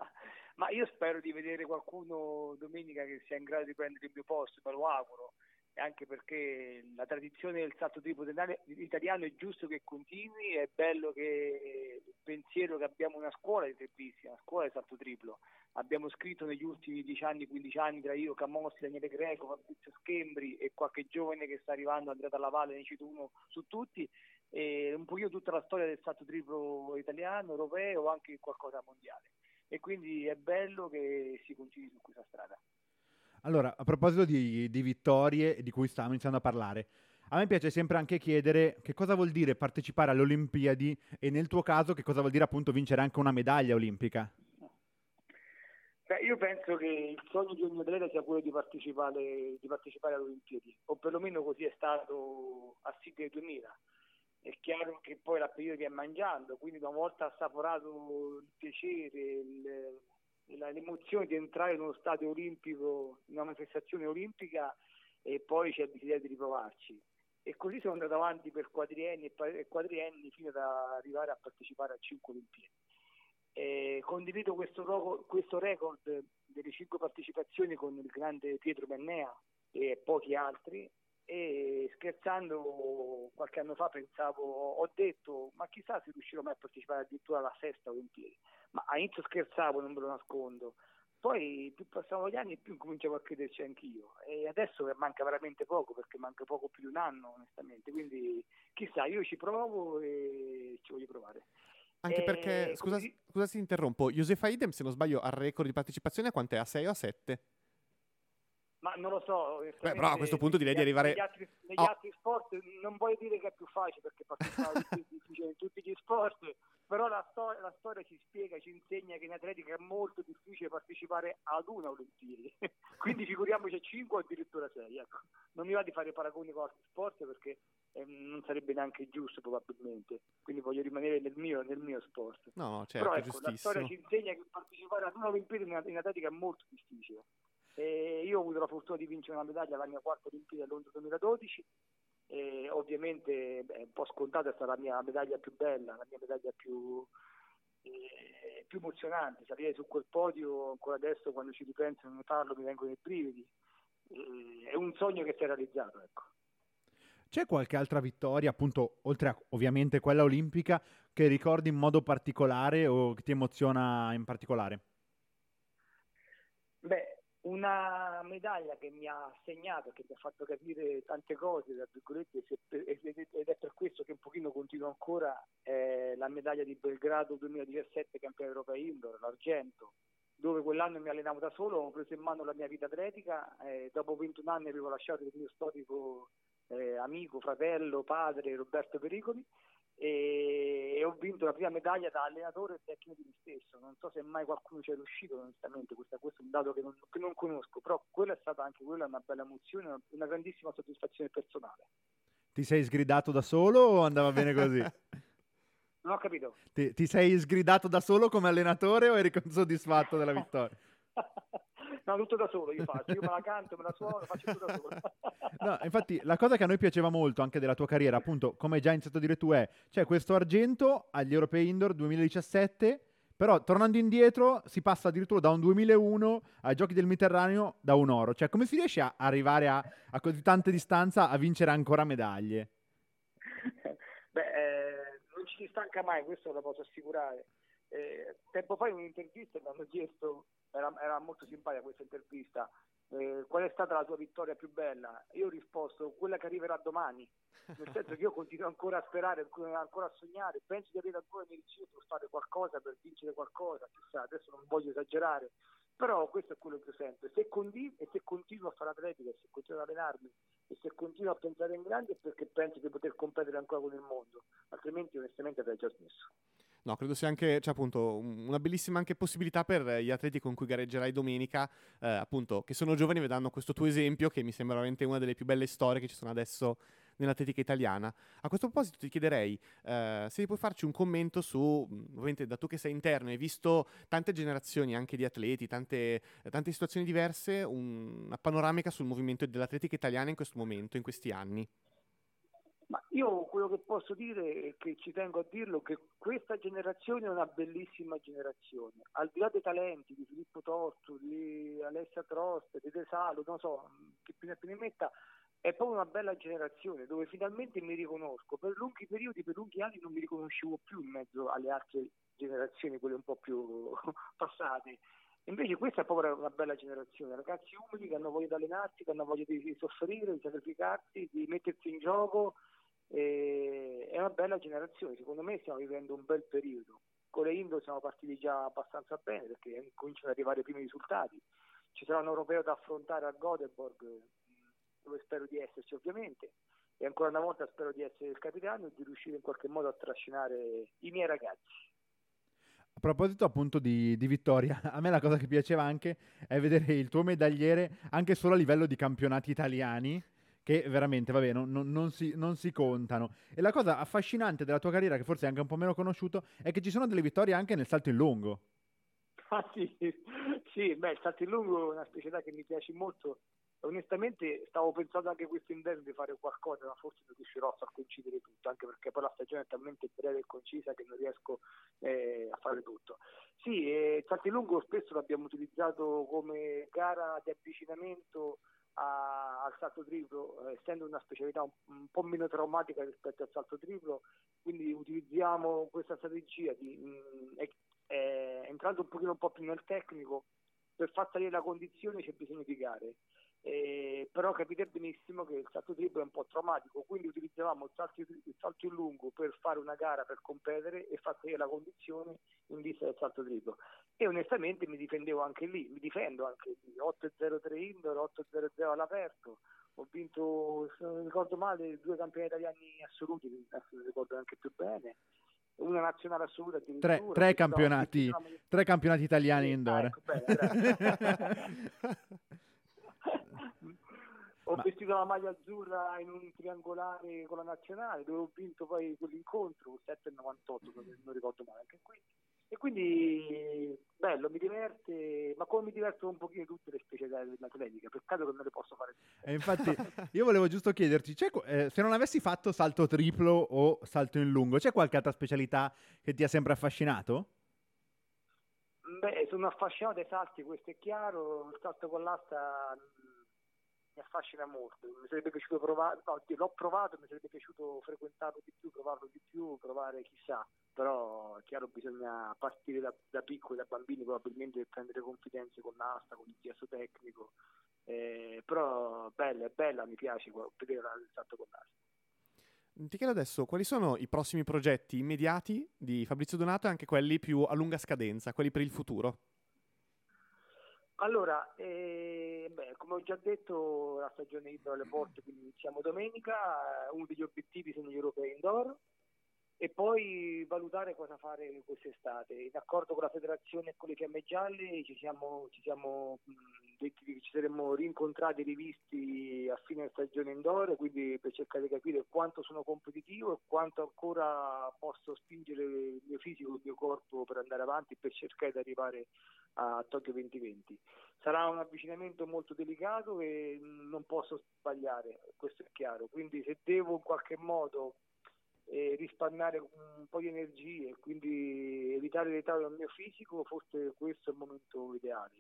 ma io spero di vedere qualcuno domenica che sia in grado di prendere il mio posto, me lo auguro, anche perché la tradizione del salto triplo italiano è giusto che continui, è bello che il pensiero che abbiamo una scuola di trippisti, una scuola di salto triplo. Abbiamo scritto negli ultimi 10 anni, 15 anni tra io, Camossi, Daniele Greco, Fabrizio Schembri e qualche giovane che sta arrivando, Andrea Dalla Valle, ne cito uno su tutti, un pochino tutta la storia del salto triplo italiano, europeo o anche qualcosa mondiale. E quindi è bello che si continui su questa strada. Allora, a proposito di, di vittorie di cui stiamo iniziando a parlare, a me piace sempre anche chiedere che cosa vuol dire partecipare alle Olimpiadi e nel tuo caso che cosa vuol dire appunto vincere anche una medaglia olimpica. Beh, io penso che il sogno di ogni atleta sia quello di partecipare, di partecipare alle Olimpiadi, o perlomeno così è stato a Sydney 2000. È chiaro che poi l'appetito viene mangiando, quindi una volta assaporato il piacere, il, l'emozione di entrare in uno stadio olimpico, in una manifestazione olimpica, e poi c'è il desiderio di riprovarci. E così sono andato avanti per quadrienni e quadrienni fino ad arrivare a partecipare a 5 Olimpiadi. Eh, condivido questo, questo, record delle 5 partecipazioni con il grande Pietro Bennea e pochi altri e scherzando qualche anno fa pensavo, ho detto ma chissà se riuscirò mai a partecipare addirittura alla sesta Olimpiadi, ma all'inizio scherzavo, non ve lo nascondo, poi più passavano gli anni più cominciavo a crederci anch'io e adesso manca veramente poco perché manca poco più di un anno onestamente, quindi chissà io ci provo e ci voglio provare. Anche e perché, scusa, scusa se interrompo, Josefa Idem se non sbaglio al record di partecipazione a quant'è? A 6 o a 7? Ma non lo so. Beh, però a questo punto direi di arrivare... Negli altri, negli oh. altri sport non voglio dire che è più facile perché partecipare in tutti gli sport, però la, stor- la, storia ci spiega, ci insegna che in atletica è molto difficile partecipare ad una Olimpiade. Quindi figuriamoci a 5 o addirittura 6. Ecco. Non mi va di fare paragoni con altri sport perché eh, non sarebbe neanche giusto probabilmente. Quindi voglio rimanere nel mio, nel mio sport. No, certo, però ecco, la storia ci insegna che partecipare ad una Olimpiade in atletica è molto difficile. E io ho avuto la fortuna di vincere una medaglia alla mia quarta Olimpiade a Londra 2012 e ovviamente beh, un po' scontato è stata la mia medaglia più bella, la mia medaglia più, eh, più emozionante. Salire su quel podio ancora adesso quando ci ripenso e ne parlo mi vengono i brividi. Eh, è un sogno che si è realizzato. Ecco. C'è qualche altra vittoria, appunto, oltre a ovviamente quella olimpica, che ricordi in modo particolare o che ti emoziona in particolare? Beh, una medaglia che mi ha segnato, che mi ha fatto capire tante cose, tra virgolette, ed è per questo che un pochino continuo ancora, è la medaglia di Belgrado 2017 campione europeo indoor, l'argento, dove quell'anno mi allenavo da solo, ho preso in mano la mia vita atletica, e dopo 21 anni avevo lasciato il mio storico eh, amico, fratello, padre Roberto Pericoli e, e, ho vinto la prima medaglia da allenatore e tecnico di me stesso. Non so se mai qualcuno ci è riuscito, onestamente, questo, questo è un dato che non, che non, conosco, però quella è stata anche quella una bella emozione, una, una grandissima soddisfazione personale. Ti sei sgridato da solo o andava bene così? non ho capito. Ti, ti sei sgridato da solo come allenatore o eri soddisfatto della vittoria? No, tutto da solo io faccio, io me la canto, me la suono, faccio tutto da solo. no, infatti la cosa che a noi piaceva molto anche della tua carriera, appunto, come hai già iniziato a dire tu, è c'è questo argento agli Europei Indoor 2017, però tornando indietro si passa addirittura da un 2001 ai Giochi del Mediterraneo da un oro. Cioè, come si riesce a arrivare a, a così tante distanza a vincere ancora medaglie? Beh, eh, non ci si stanca mai, questo lo posso assicurare. Eh, tempo fa in un'intervista mi hanno chiesto era, era molto simpatica questa intervista. Eh, qual è stata la tua vittoria più bella? Io ho risposto quella che arriverà domani, nel senso che io continuo ancora a sperare, ancora a sognare, penso di avere ancora meritato per fare qualcosa, per vincere qualcosa, chissà, adesso non voglio esagerare, però questo è quello che sento. Se, condiv- e se continuo a fare atletica, se continuo ad allenarmi e se continuo a pensare in grande è perché penso di poter competere ancora con il mondo, altrimenti onestamente avrei già smesso. No, credo sia anche, cioè, appunto, una bellissima anche possibilità per gli atleti con cui gareggerai domenica, eh, appunto, che sono giovani, vedranno questo tuo esempio, che mi sembra veramente una delle più belle storie che ci sono adesso nell'atletica italiana. A questo proposito ti chiederei eh, se puoi farci un commento su, ovviamente da tu che sei interno e hai visto tante generazioni anche di atleti, tante, tante situazioni diverse, un, una panoramica sul movimento dell'atletica italiana in questo momento, in questi anni. Ma io quello che posso dire e che ci tengo a dirlo che questa generazione è una bellissima generazione. Al di là dei talenti di Filippo Torto, di Alessia Trost, di De Salo, non so, chi più ne più ne metta, è proprio una bella generazione dove finalmente mi riconosco. Per lunghi periodi, per lunghi anni non mi riconoscevo più in mezzo alle altre generazioni, quelle un po' più passate. Invece questa è proprio una bella generazione, ragazzi umili che hanno voglia di allenarsi, che hanno voglia di soffrire, di sacrificarsi, di mettersi in gioco E è una bella generazione, secondo me stiamo vivendo un bel periodo. Con le Indo siamo partiti già abbastanza bene perché cominciano ad arrivare i primi risultati. Ci sarà un europeo da affrontare a Göteborg, dove spero di esserci ovviamente, e ancora una volta spero di essere il capitano e di riuscire in qualche modo a trascinare i miei ragazzi. A proposito appunto di, di, vittoria, a me la cosa che piaceva anche è vedere il tuo medagliere anche solo a livello di campionati italiani, che veramente, vabbè, non, non, non, si, non, si, contano. E la cosa affascinante della tua carriera, che forse è anche un po' meno conosciuto, è che ci sono delle vittorie anche nel salto in lungo. Ah sì, sì beh, il salto in lungo è una specialità che mi piace molto onestamente stavo pensando anche quest'inverno di fare qualcosa, ma forse non riuscirò a far coincidere tutto, anche perché poi la stagione è talmente breve e concisa che non riesco eh, a fare tutto. Sì, eh, salti lungo spesso l'abbiamo utilizzato come gara di avvicinamento a, al salto triplo, eh, essendo una specialità un, un, po' meno traumatica rispetto al salto triplo, quindi utilizziamo questa strategia di mh, mm, eh, entrando un pochino un po' più nel tecnico, per far salire la condizione c'è bisogno di gare eh, però capite benissimo che il salto triplo è un po' traumatico, quindi utilizzavamo il salto, il salto, in lungo per fare una gara per competere e far salire la condizione in vista del salto triplo. E onestamente mi difendevo anche lì, mi difendo anche lì, 8-0-3 indoor, 8-0-0 all'aperto, ho vinto, se non ricordo male, due campioni italiani assoluti, adesso non ricordo neanche più bene, una nazionale assoluta tre, tre campionati, tre campionati italiani indoor. Ah, ecco, ho Ma... vestito la maglia azzurra in un triangolare con la nazionale dove ho vinto poi quell'incontro 7,98 non ricordo male anche qui e quindi bello, mi diverte, ma come mi divertono un pochino tutte le specialità dell'atletica, peccato che non le posso fare. E infatti io volevo giusto chiederti, eh, se non avessi fatto salto triplo o salto in lungo, c'è qualche altra specialità che ti ha sempre affascinato? Beh, sono affascinato dai salti, questo è chiaro, il salto con l'asta mi affascina molto, mi sarebbe piaciuto provare, no, l'ho provato, mi sarebbe piaciuto frequentarlo di più, provarlo di più, provare chissà, però è chiaro bisogna partire da, da piccoli, da bambini probabilmente per prendere confidenze con l'asta, con il gesto tecnico, eh, però bella, è bella, mi piace vedere il salto con l'asta. Ti chiedo adesso quali sono i prossimi progetti immediati di Fabrizio Donato e anche quelli più a lunga scadenza, quelli per il futuro? Allora, eh, beh, come ho già detto, la stagione indoor alle porte, quindi iniziamo domenica. Uno degli obiettivi sono gli europei indoor e poi valutare cosa fare quest'estate. In accordo con la federazione e con le fiamme gialle ci siamo, ci siamo detti che ci saremmo rincontrati e rivisti a fine stagione indoor, quindi per cercare di capire quanto sono competitivo e quanto ancora posso spingere il mio fisico, il mio corpo per andare avanti per cercare di arrivare a Tokyo 2020. Sarà un avvicinamento molto delicato e non posso sbagliare, questo è chiaro, quindi se devo in qualche modo e risparmiare un po' di energie, quindi evitare l'età del mio fisico, forse questo è il momento ideale.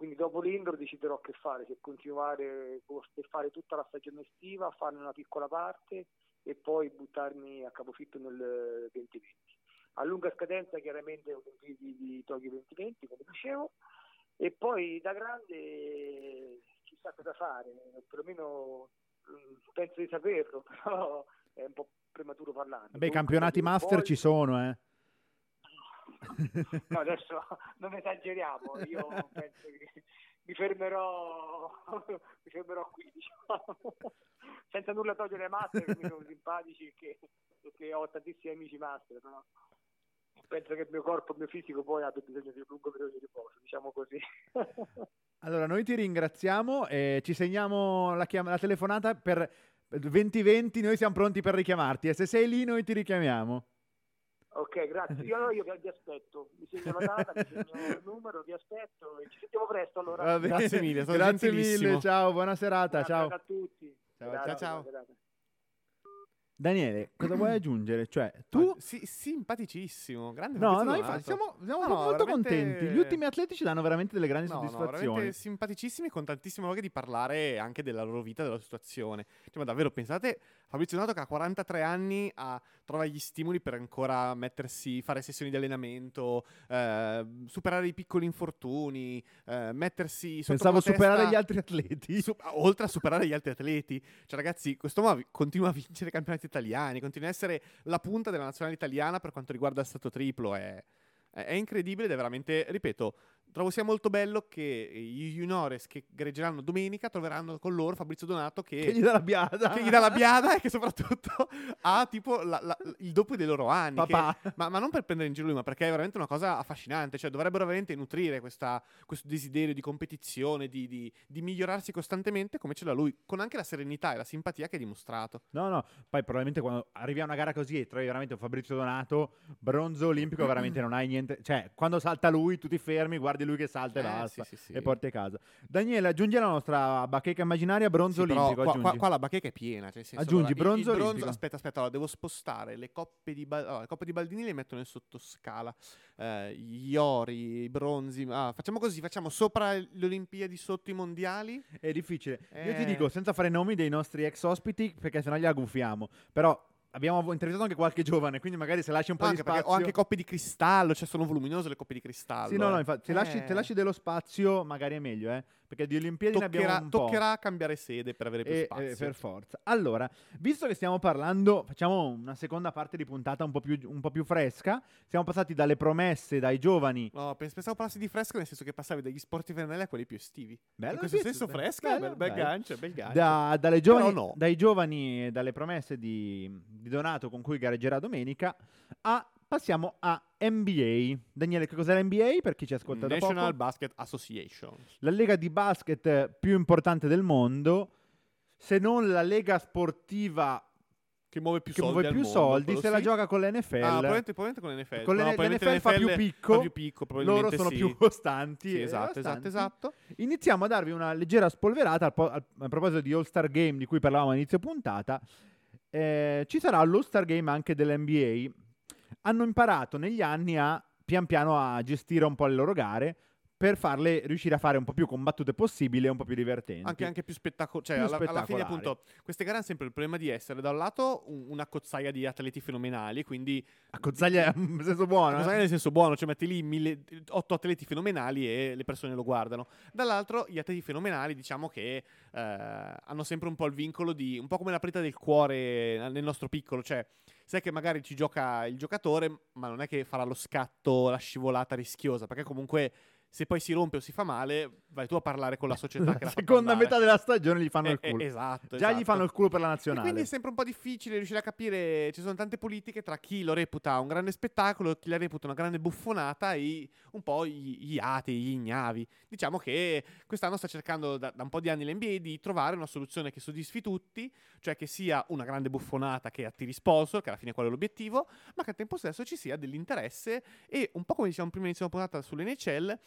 Quindi dopo l'Indoor deciderò che fare, se continuare per fare tutta la stagione estiva, farne una piccola parte e poi buttarmi a capofitto nel 2020. A lunga scadenza chiaramente Olimpiadi di Tokyo 2020, come dicevo, e poi da grande chissà cosa fare, perlomeno mm, penso di saperlo, però è un po' prematuro parlare. Beh, i campionati master poi... ci sono, eh. No, adesso non esageriamo, io penso che mi fermerò, mi fermerò qui, diciamo. senza nulla togliere ai master che mi sono simpatici perché, perché ho tantissimi amici master, però penso che il mio corpo, il mio fisico poi abbia bisogno di un lungo periodo di riposo, diciamo così. allora, noi ti ringraziamo e ci segniamo la, chiam- la telefonata per 2020 noi siamo pronti per richiamarti e se sei lì noi ti richiamiamo. Ok, grazie. Io allora io vi aspetto. Mi segno la data, mi segno il numero, vi aspetto e ci sentiamo presto allora. Grazie mille, grazie mille, ciao, buona serata, ciao. a tutti. Ciao, ciao. ciao. Daniele, cosa vuoi aggiungere? Cioè, tu... Sì, simpaticissimo, grande No, no, infatti siamo, siamo no, molto veramente... contenti. Gli ultimi atleti ci danno veramente delle grandi no, soddisfazioni. No, veramente simpaticissimi con tantissima voglia di parlare anche della loro vita, della situazione. Cioè, ma davvero pensate Fabrizio Donato che ha 43 anni ha, trova gli stimoli per ancora mettersi, fare sessioni di allenamento, eh, superare i piccoli infortuni, eh, mettersi sotto Pensavo superare gli altri atleti. su- oltre a superare gli altri atleti. Cioè, ragazzi, quest'uomo vi- continua a vincere i campionati italiani, continua a essere la punta della nazionale italiana per quanto riguarda il stato triplo. È, è- è incredibile ed è veramente, ripeto, trovo sia molto bello che gli juniores che gareggeranno domenica troveranno con loro Fabrizio Donato che, Che gli dà la biada. che gli dà la biada e che soprattutto ha tipo la- la- il doppio dei loro anni. che- Papà. ma, ma non per prendere in giro lui, ma perché è veramente una cosa affascinante. Cioè, dovrebbero veramente nutrire questa- questo desiderio di competizione, di, di- di migliorarsi costantemente, come ce l'ha lui, con anche la serenità e la simpatia che ha dimostrato. No, no, poi probabilmente quando arrivi a una gara così e trovi veramente un Fabrizio Donato, bronzo olimpico, veramente non hai niente. Cioè, quando salta lui, tu ti fermi, guardi lui che salta e Eh, basta. sì, sì, sì. E porti a casa. Daniele, aggiungi la nostra bacheca immaginaria bronzo Sì, però olimpico. qua, qua- qua la bacheca è piena. Cioè, senso, Aggiungi allora, il- il bronzo olimpico. Aspetta, aspetta, allora, devo spostare le coppe di, Ba- allora, le coppe di Baldini le metto nel sottoscala. Eh, gli ori, i bronzi. ah, facciamo così: facciamo sopra le Olimpiadi, sotto i mondiali. È difficile. Io ti Eh. dico, senza fare nomi dei nostri ex ospiti, perché sennò li aggufiamo. Però abbiamo intervistato anche qualche giovane, quindi magari se lasci un po' di anche perché spazio... ho anche coppe di cristallo, cioè sono voluminose le coppe di cristallo. Sì, no, no, eh. infatti, se, lasci, Eh, se lasci dello spazio magari è meglio, eh. Perché di Olimpiadi ne abbiamo toccherà, un po'. toccherà cambiare sede per avere più E, spazio. eh, per forza. Allora, visto che stiamo parlando, facciamo una seconda parte di puntata un po' più, un po' più fresca. Siamo passati dalle promesse, dai giovani. No, pens- pensavo parlassi di fresco nel senso che passavi dagli sport invernali a quelli più estivi. Bello, In questo senso be- fresca, bello, bel, bel bello. gancio, bel gancio. Da- dalle giovani, no. Dai giovani e dalle promesse di, di Donato con cui gareggerà domenica, a, passiamo a NBA. Daniele, che cos'è l'NBA per chi ci ascolta National? Basket Association. La lega di basket più importante del mondo, se non la lega sportiva Che muove più che soldi. muove più mondo, soldi, se la sì. gioca con l'NFL. Ah, probabilmente, probabilmente con l'NFL. Con No, l'N- probabilmente l'NFL fa più picco, fa più picco, loro sono sì. più costanti. Sì, esatto, esatto, esatto. Iniziamo a darvi una leggera spolverata al po- a proposito di All-Star Game di cui parlavamo a inizio puntata. Eh, ci sarà l'All-Star Game anche dell'NBA. Hanno imparato negli anni a pian piano a gestire un po' le loro gare per farle riuscire a fare un po' più combattute possibile e un po' più divertenti. Anche, anche più spettacolo. Cioè, Più alla, alla fine, appunto, queste gare hanno sempre il problema di essere da un lato un- una cozzaia di atleti fenomenali, quindi A cozzaglia in senso buono. Cosa eh? nel senso buono, cioè metti lì mille, otto atleti fenomenali e le persone lo guardano. Dall'altro, gli atleti fenomenali, diciamo che eh, hanno sempre un po' il vincolo di un po' come la partita del cuore nel nostro piccolo, cioè sai che magari ci gioca il giocatore, ma non è che farà lo scatto, la scivolata rischiosa, perché comunque se poi si rompe o si fa male, vai tu a parlare con la società che La fatto seconda metà della stagione gli fanno Eh, il eh, culo. esatto, Già gli esatto. fanno il culo per la E nazionale. quindi è sempre un po' difficile riuscire a capire, ci sono tante politiche tra chi lo reputa un grande spettacolo, chi la reputa una grande buffonata e un po' gli, gli atei, gli ignavi. Diciamo che quest'anno sta cercando da, da un po' di anni l'NBA di trovare una soluzione che soddisfi tutti, cioè che sia una grande buffonata che attiri sponsor, che alla fine quello è l'obiettivo, ma che al tempo stesso ci sia dell'interesse e un po' come dicevamo prima inizio della puntata sull'NHL,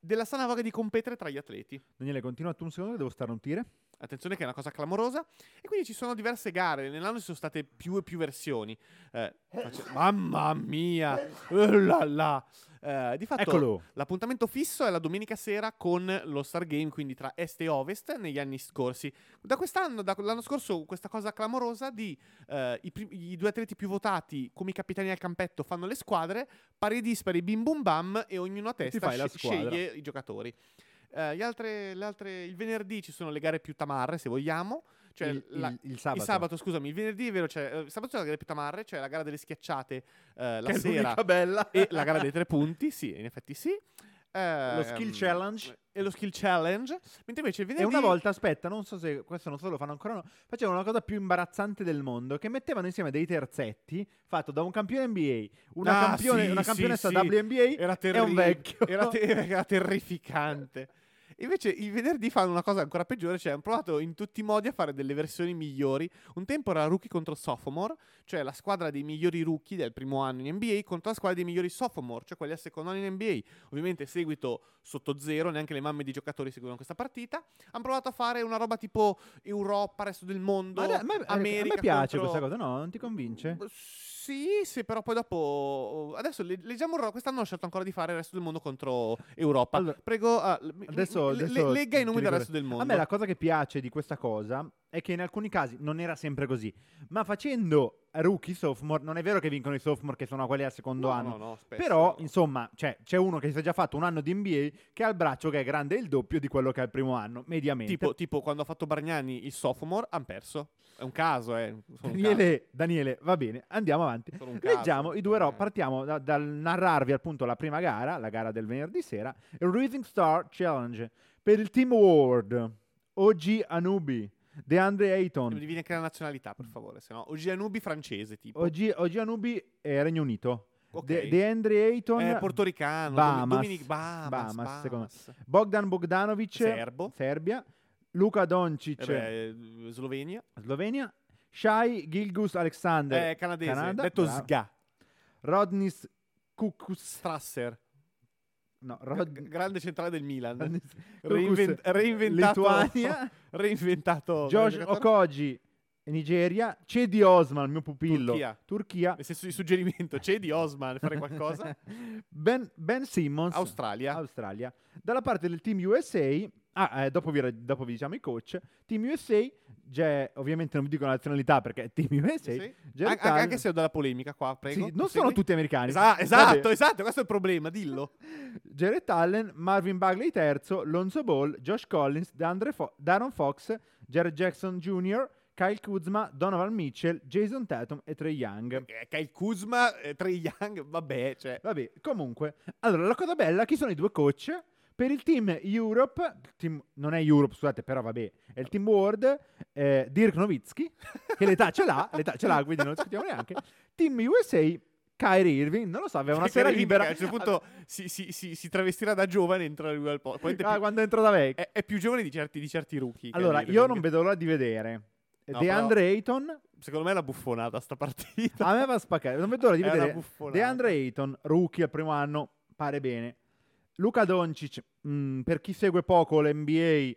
della sana voglia di competere tra gli atleti. Daniele, continua tu un secondo devo starnutire. Attenzione che è una cosa clamorosa. E quindi ci sono diverse gare. Nell'anno ci sono state più e più versioni. Eh, face- Mamma mia! Là là. Eh, di fatto Eccolo. l'appuntamento fisso è la domenica sera con lo Star Game, quindi tra est e ovest, negli anni scorsi. Da quest'anno, da l'anno scorso, questa cosa clamorosa di eh, i, pri- i due atleti più votati come i capitani al campetto fanno le squadre, pari dispari bim bum bam e ognuno a testa sceglie i giocatori. Gli altre- le altre- il venerdì ci sono le gare più tamarre, se vogliamo. Cioè il, la- il- il sabato. il sabato, scusami, il venerdì è vero, cioè, eh, il sabato c'è la gara più tamarre, cioè la gara delle schiacciate eh, la sera bella. e la gara dei tre punti, sì, in effetti sì. Lo skill Ehm, challenge. E lo skill challenge. Mentre invece il E venerdì... una volta, aspetta, non so se questo non so se lo fanno ancora no, facevano una cosa più imbarazzante del mondo, che mettevano insieme dei terzetti fatto da un campione NBA, una, Ah, campione- sì, una campionessa sì. WNBA era e terribile. un vecchio. Era, te- era terrificante. Invece il venerdì fanno una cosa ancora peggiore, cioè hanno provato in tutti i modi a fare delle versioni migliori. Un tempo era rookie contro sophomore, cioè la squadra dei migliori rookie del primo anno in NBA contro la squadra dei migliori sophomore, cioè quelli al secondo anno in NBA. Ovviamente seguito sotto zero, neanche le mamme di giocatori seguivano questa partita. Hanno provato a fare una roba tipo Europa, resto del mondo, Ma a me, a me America piace contro- questa cosa, no? Non ti convince? Sì, sì, però poi dopo. Adesso le- leggiamo ro- Quest'anno hanno scelto ancora di fare il resto del mondo contro Europa. Allora, Prego, ah, Adesso, le- adesso le- legga i nomi del ricordo- resto del mondo. A me la cosa che piace di questa cosa è che in alcuni casi non era sempre così, ma facendo rookie sophomore, non è vero che vincono i sophomore che sono quelli al secondo No, anno, no, no, spesso- però insomma cioè, c'è uno che si è già fatto un anno di NBA che ha il braccio che è grande il doppio di quello che ha il primo anno, mediamente. Tipo, tipo quando ha fatto Bargnani il sophomore, hanno perso. È un caso, eh. Solo un Daniele, Daniele, va bene, andiamo avanti. Caso, Leggiamo i due eh. partiamo da- dal narrarvi appunto la prima gara, la gara del venerdì sera, il Rising Star Challenge per il Team World, OG Anubi, DeAndre. Ayton, devi anche la nazionalità, per favore, se no. Ogianubi francese, tipo. OG, OG Anubi è Regno Unito, Ok. De- DeAndre Ayton, Eh, portoricano, Bahamas. Domi- Dominic Bahamas, Bahamas, Bahamas. secondo Bogdan Bogdanovic, Serbo. Serbia, Luka Doncic, Eh beh, eh, Slovenia. Slovenia, Shai Gilgus Alexander, Eh, canadese. Canada, detto. Sga. Rodnis Kukus, Strasser. No, G- Rod- grande centrale del Milan. Rodnis Reinven- Kukus, reinventato. Lituania, reinventato. Josh. Okoji, Nigeria, Cedi Osman, mio pupillo, Turchia. Turchia, Nel senso di suggerimento, c'è di Osman fare qualcosa? ben, ben Simmons, Australia. Australia. Dalla parte del team USA, ah, eh, dopo, vi, dopo vi diciamo i coach, team USA, c'è, ovviamente non vi dico la nazionalità perché è team USA, Sì. An- anche, se ho della polemica qua, prego. Sì, non sono tutti americani. Esa- esatto, esatto, questo è il problema, dillo. Jared Allen, Marvin Bagley terzo, Lonzo Ball, Josh Collins, Fo- Darren Fox, Jared Jackson Jr., Kyle Kuzma, Donovan Mitchell, Jason Tatum e Trey Young. Eh, Kyle Kuzma, eh, Trey Young, vabbè, cioè... Vabbè, comunque. Allora, la cosa bella, chi sono i due coach? Per il team Europe, team- non è Europe, scusate, però vabbè, è il team World, eh, Dirk Nowitzki, che l'età ce l'ha, l'età ce l'ha, quindi non discutiamo neanche. Team USA, Kyrie Irving, non lo so, aveva una sera libera. A un certo punto si, si- si- si travestirà da giovane e entra lui al posto. Ah, quando entro da vecchio. È, è più giovane di certi, di certi rookie. Allora, io non vedo l'ora di vedere No, DeAndre Ayton. Secondo me è la buffonata sta partita. A me va a spaccare. Non vedo l'ora di È una vedere. DeAndre Ayton, rookie al primo anno, pare bene. Luca Doncic, mh, per chi segue poco l'NBA,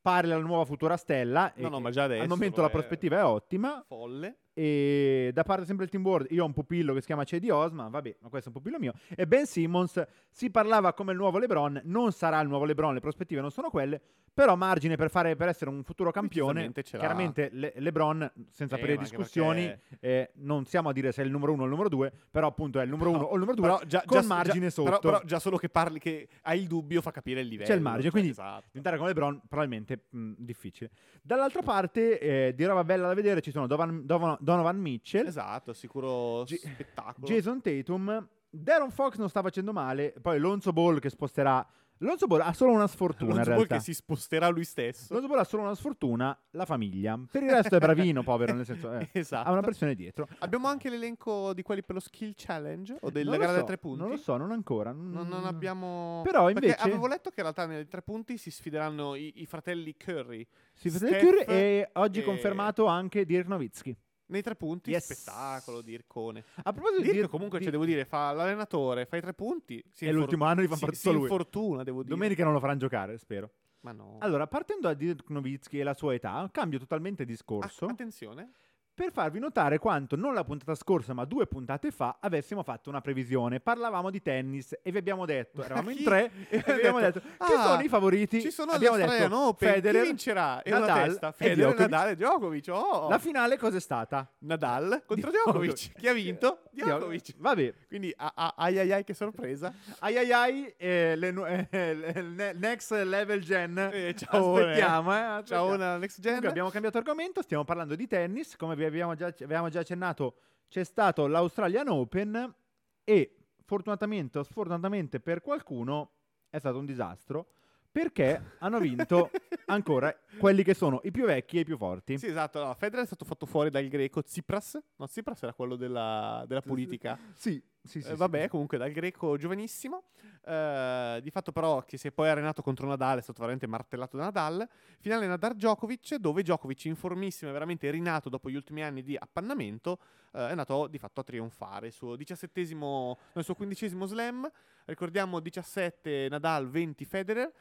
pare la nuova futura stella. No, no, ma già adesso Al momento la è. prospettiva è ottima. Folle. E da parte sempre del team board, io ho un pupillo che si chiama Cedi Osman, vabbè, ma questo è un pupillo mio. E Ben Simmons si parlava come il nuovo LeBron, non sarà il nuovo LeBron, le prospettive non sono quelle, però margine per, fare, per essere un futuro campione. Chiaramente Le- LeBron, senza Eh, aprire discussioni, perché- eh, non siamo a dire se è il numero uno o il numero due, però appunto è il numero uno o il numero due, Però già, con già- margine già- sotto. Però, però già solo che parli, che hai il dubbio fa capire il livello. C'è il margine, quindi esatto. diventare come LeBron probabilmente mh, difficile. Dall'altra parte, eh, di roba bella da vedere, ci sono Dovan- Dovan- Donovan Mitchell, Esatto, sicuro G- spettacolo. Jason Tatum, Darren Fox non sta facendo male, poi Lonzo Ball che sposterà. Lonzo Ball ha solo una sfortuna Lonzo Ball che si sposterà lui stesso. Lonzo Ball ha solo una sfortuna, la famiglia. Per il resto è bravino, povero, nel senso eh, esatto. ha una pressione dietro. Abbiamo anche l'elenco di quelli per lo skill challenge o della gara so, dei tre punti. Non lo so, non ancora. Non, Non, non abbiamo. Però Perché invece avevo letto che in realtà nei tre punti si sfideranno i, i fratelli Curry. vede Steph Curry e oggi e- confermato anche Dirk Nowitzki. Nei tre punti, Yes. spettacolo, Dircone. A proposito di Dirk Dirk- comunque, di- cioè, devo dire, fa l'allenatore, fa i tre punti. Si È infor- l'ultimo anno, li fa si, fare si tutto lui. infortuna, devo dire. Domenica non lo faranno giocare, spero. Ma no. Allora, partendo da Dirk Nowitzki e la sua età, cambio totalmente discorso. Ah, attenzione. Per farvi notare quanto non la puntata scorsa, ma due puntate fa, avessimo fatto una previsione. Parlavamo di tennis e vi abbiamo detto, eravamo in tre, e vi abbiamo detto, che "Ah, sono i favoriti. Ci sono abbiamo detto Open. Federer, Chi vincerà? E Nadal testa. e Federer, Djokovic. Nadal e Djokovic. Oh. La finale cos'è stata? Nadal contro Djokovic. Djokovic. Chi ha vinto? Djokovic. Vabbè, Quindi, ai ai ai, che sorpresa. ai ai ai, eh, le eh, le- next level gen. Eh, ciao, Aspettiamo, eh. Ciao, aspettiamo. una next gen. Comunque abbiamo cambiato argomento, stiamo parlando di tennis, come vi abbiamo già, avevamo già accennato c'è stato l'Australian Open e fortunatamente o sfortunatamente per qualcuno è stato un disastro perché hanno vinto ancora quelli che sono i più vecchi e i più forti. Sì, esatto. No, Federer è stato fatto fuori dal greco Tsipras. No, Tsipras era quello della, della politica. Sì, sì, sì, Eh, sì. vabbè, comunque dal greco giovanissimo. Eh, di fatto, però, che si è poi arenato contro Nadal, è stato veramente martellato da Nadal. Finale Nadal Djokovic, dove Djokovic, in formissima, veramente rinato dopo gli ultimi anni di appannamento, eh, è andato di fatto a trionfare. Il suo diciassettesimo, no, il suo quindicesimo slam. Ricordiamo 17 Nadal, 20 Federer.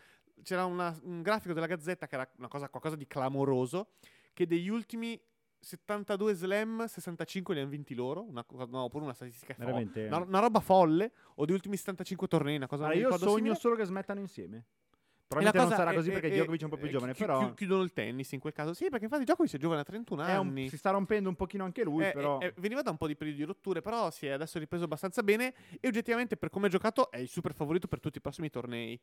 C'era una- un grafico della Gazzetta che era una cosa, qualcosa di clamoroso. Che degli ultimi 72 slam, 65 li hanno vinti loro. Una, no, oppure una statistica folle. Una, una roba folle, o degli ultimi 75 tornei, una cosa Allora, mi io sogno simile. solo che smettano insieme. Probabilmente non sarà è- così è- perché è- Djokovic è un po' più è- giovane, chi- però chi- chiudono il tennis in quel caso. Sì, perché infatti Djokovic è giovane a 31 è un- anni. si sta rompendo un pochino anche lui, Eh, però... eh, eh, veniva da un po' di periodi di rotture, però si è adesso ripreso abbastanza bene e oggettivamente per come ha giocato è il super favorito per tutti i prossimi tornei.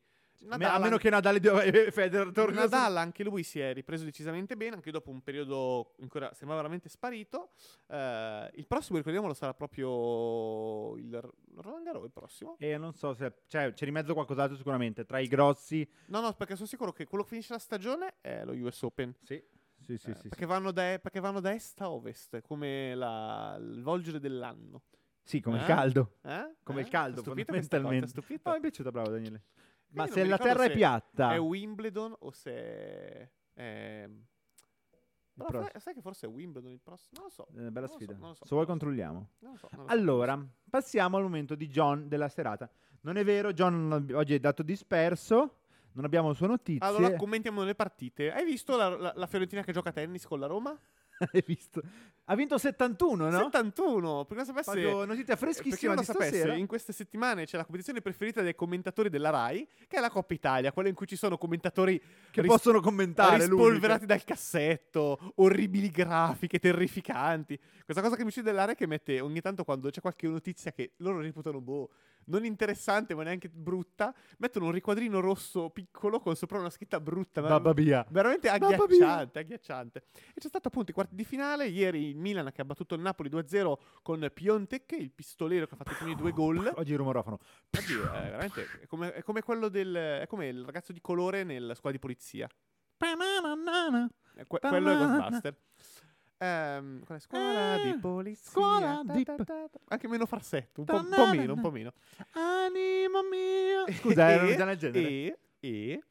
a me- a meno che Nadal e Federer tornino Nadal anche lui si è ripreso decisamente bene, anche dopo un periodo in cui sembrava veramente sparito. Eh, il prossimo, ricordiamolo, sarà proprio il Roland Garros il prossimo. E non so se... Cioè, c'è di mezzo qualcos'altro sicuramente. Tra i grossi... No, no, perché sono sicuro che quello che finisce la stagione è lo US Open. Sì. Sì, sì, Eh, sì. perché, Vanno da, perché vanno da est a ovest, come la- il volgere dell'anno. Sì, come il Eh? caldo. Eh? Come Eh? il caldo, questa cosa? fondamentalmente. No, mi è piaciuta, bravo Daniele. Ma se la terra è se piatta... È Wimbledon o se è... è- il Però sai, che forse è Wimbledon il prossimo? Non lo so. Eh, bella Non lo so, sfida. lo so, Se vuoi so. controlliamo. Non lo so, non lo so. Allora, passiamo al momento di John della serata. Non è vero, John oggi è dato disperso, non abbiamo sue notizie. Allora commentiamo le partite. Hai visto la, la- la Fiorentina che gioca a tennis con la Roma? Hai visto? Ha vinto 71, no? 71. Prima sapesse... Proprio notizia freschissima non di sapesse, stasera. in queste settimane c'è la competizione preferita dei commentatori della RAI, che è la Coppa Italia, quella in cui ci sono commentatori Che ris- possono commentare rispolverati dal cassetto, orribili grafiche, terrificanti. Questa cosa che mi uccide dell'area è che mette ogni tanto quando c'è qualche notizia che loro reputano boh, non interessante ma neanche brutta, mettono un riquadrino rosso piccolo con sopra una scritta brutta, ma Babba via. veramente agghiacciante, agghiacciante. E c'è stato appunto i quarti di finale, ieri il Milan che ha battuto il Napoli 2-0 con Piontek, il pistolero che ha fatto i primi due gol. Oggi il rumorofono. Oddio, è veramente è come, è come quello del è come il ragazzo di colore nella squadra di polizia. Eh, que- quello è Ghostbuster. Ehm, qual è? Scuola di Eh, polizia. scuola ta di ta. Anche meno farsetto, un po', un po' meno, un po' meno. Anima mia. Scusa, era un'idea del genere. E, e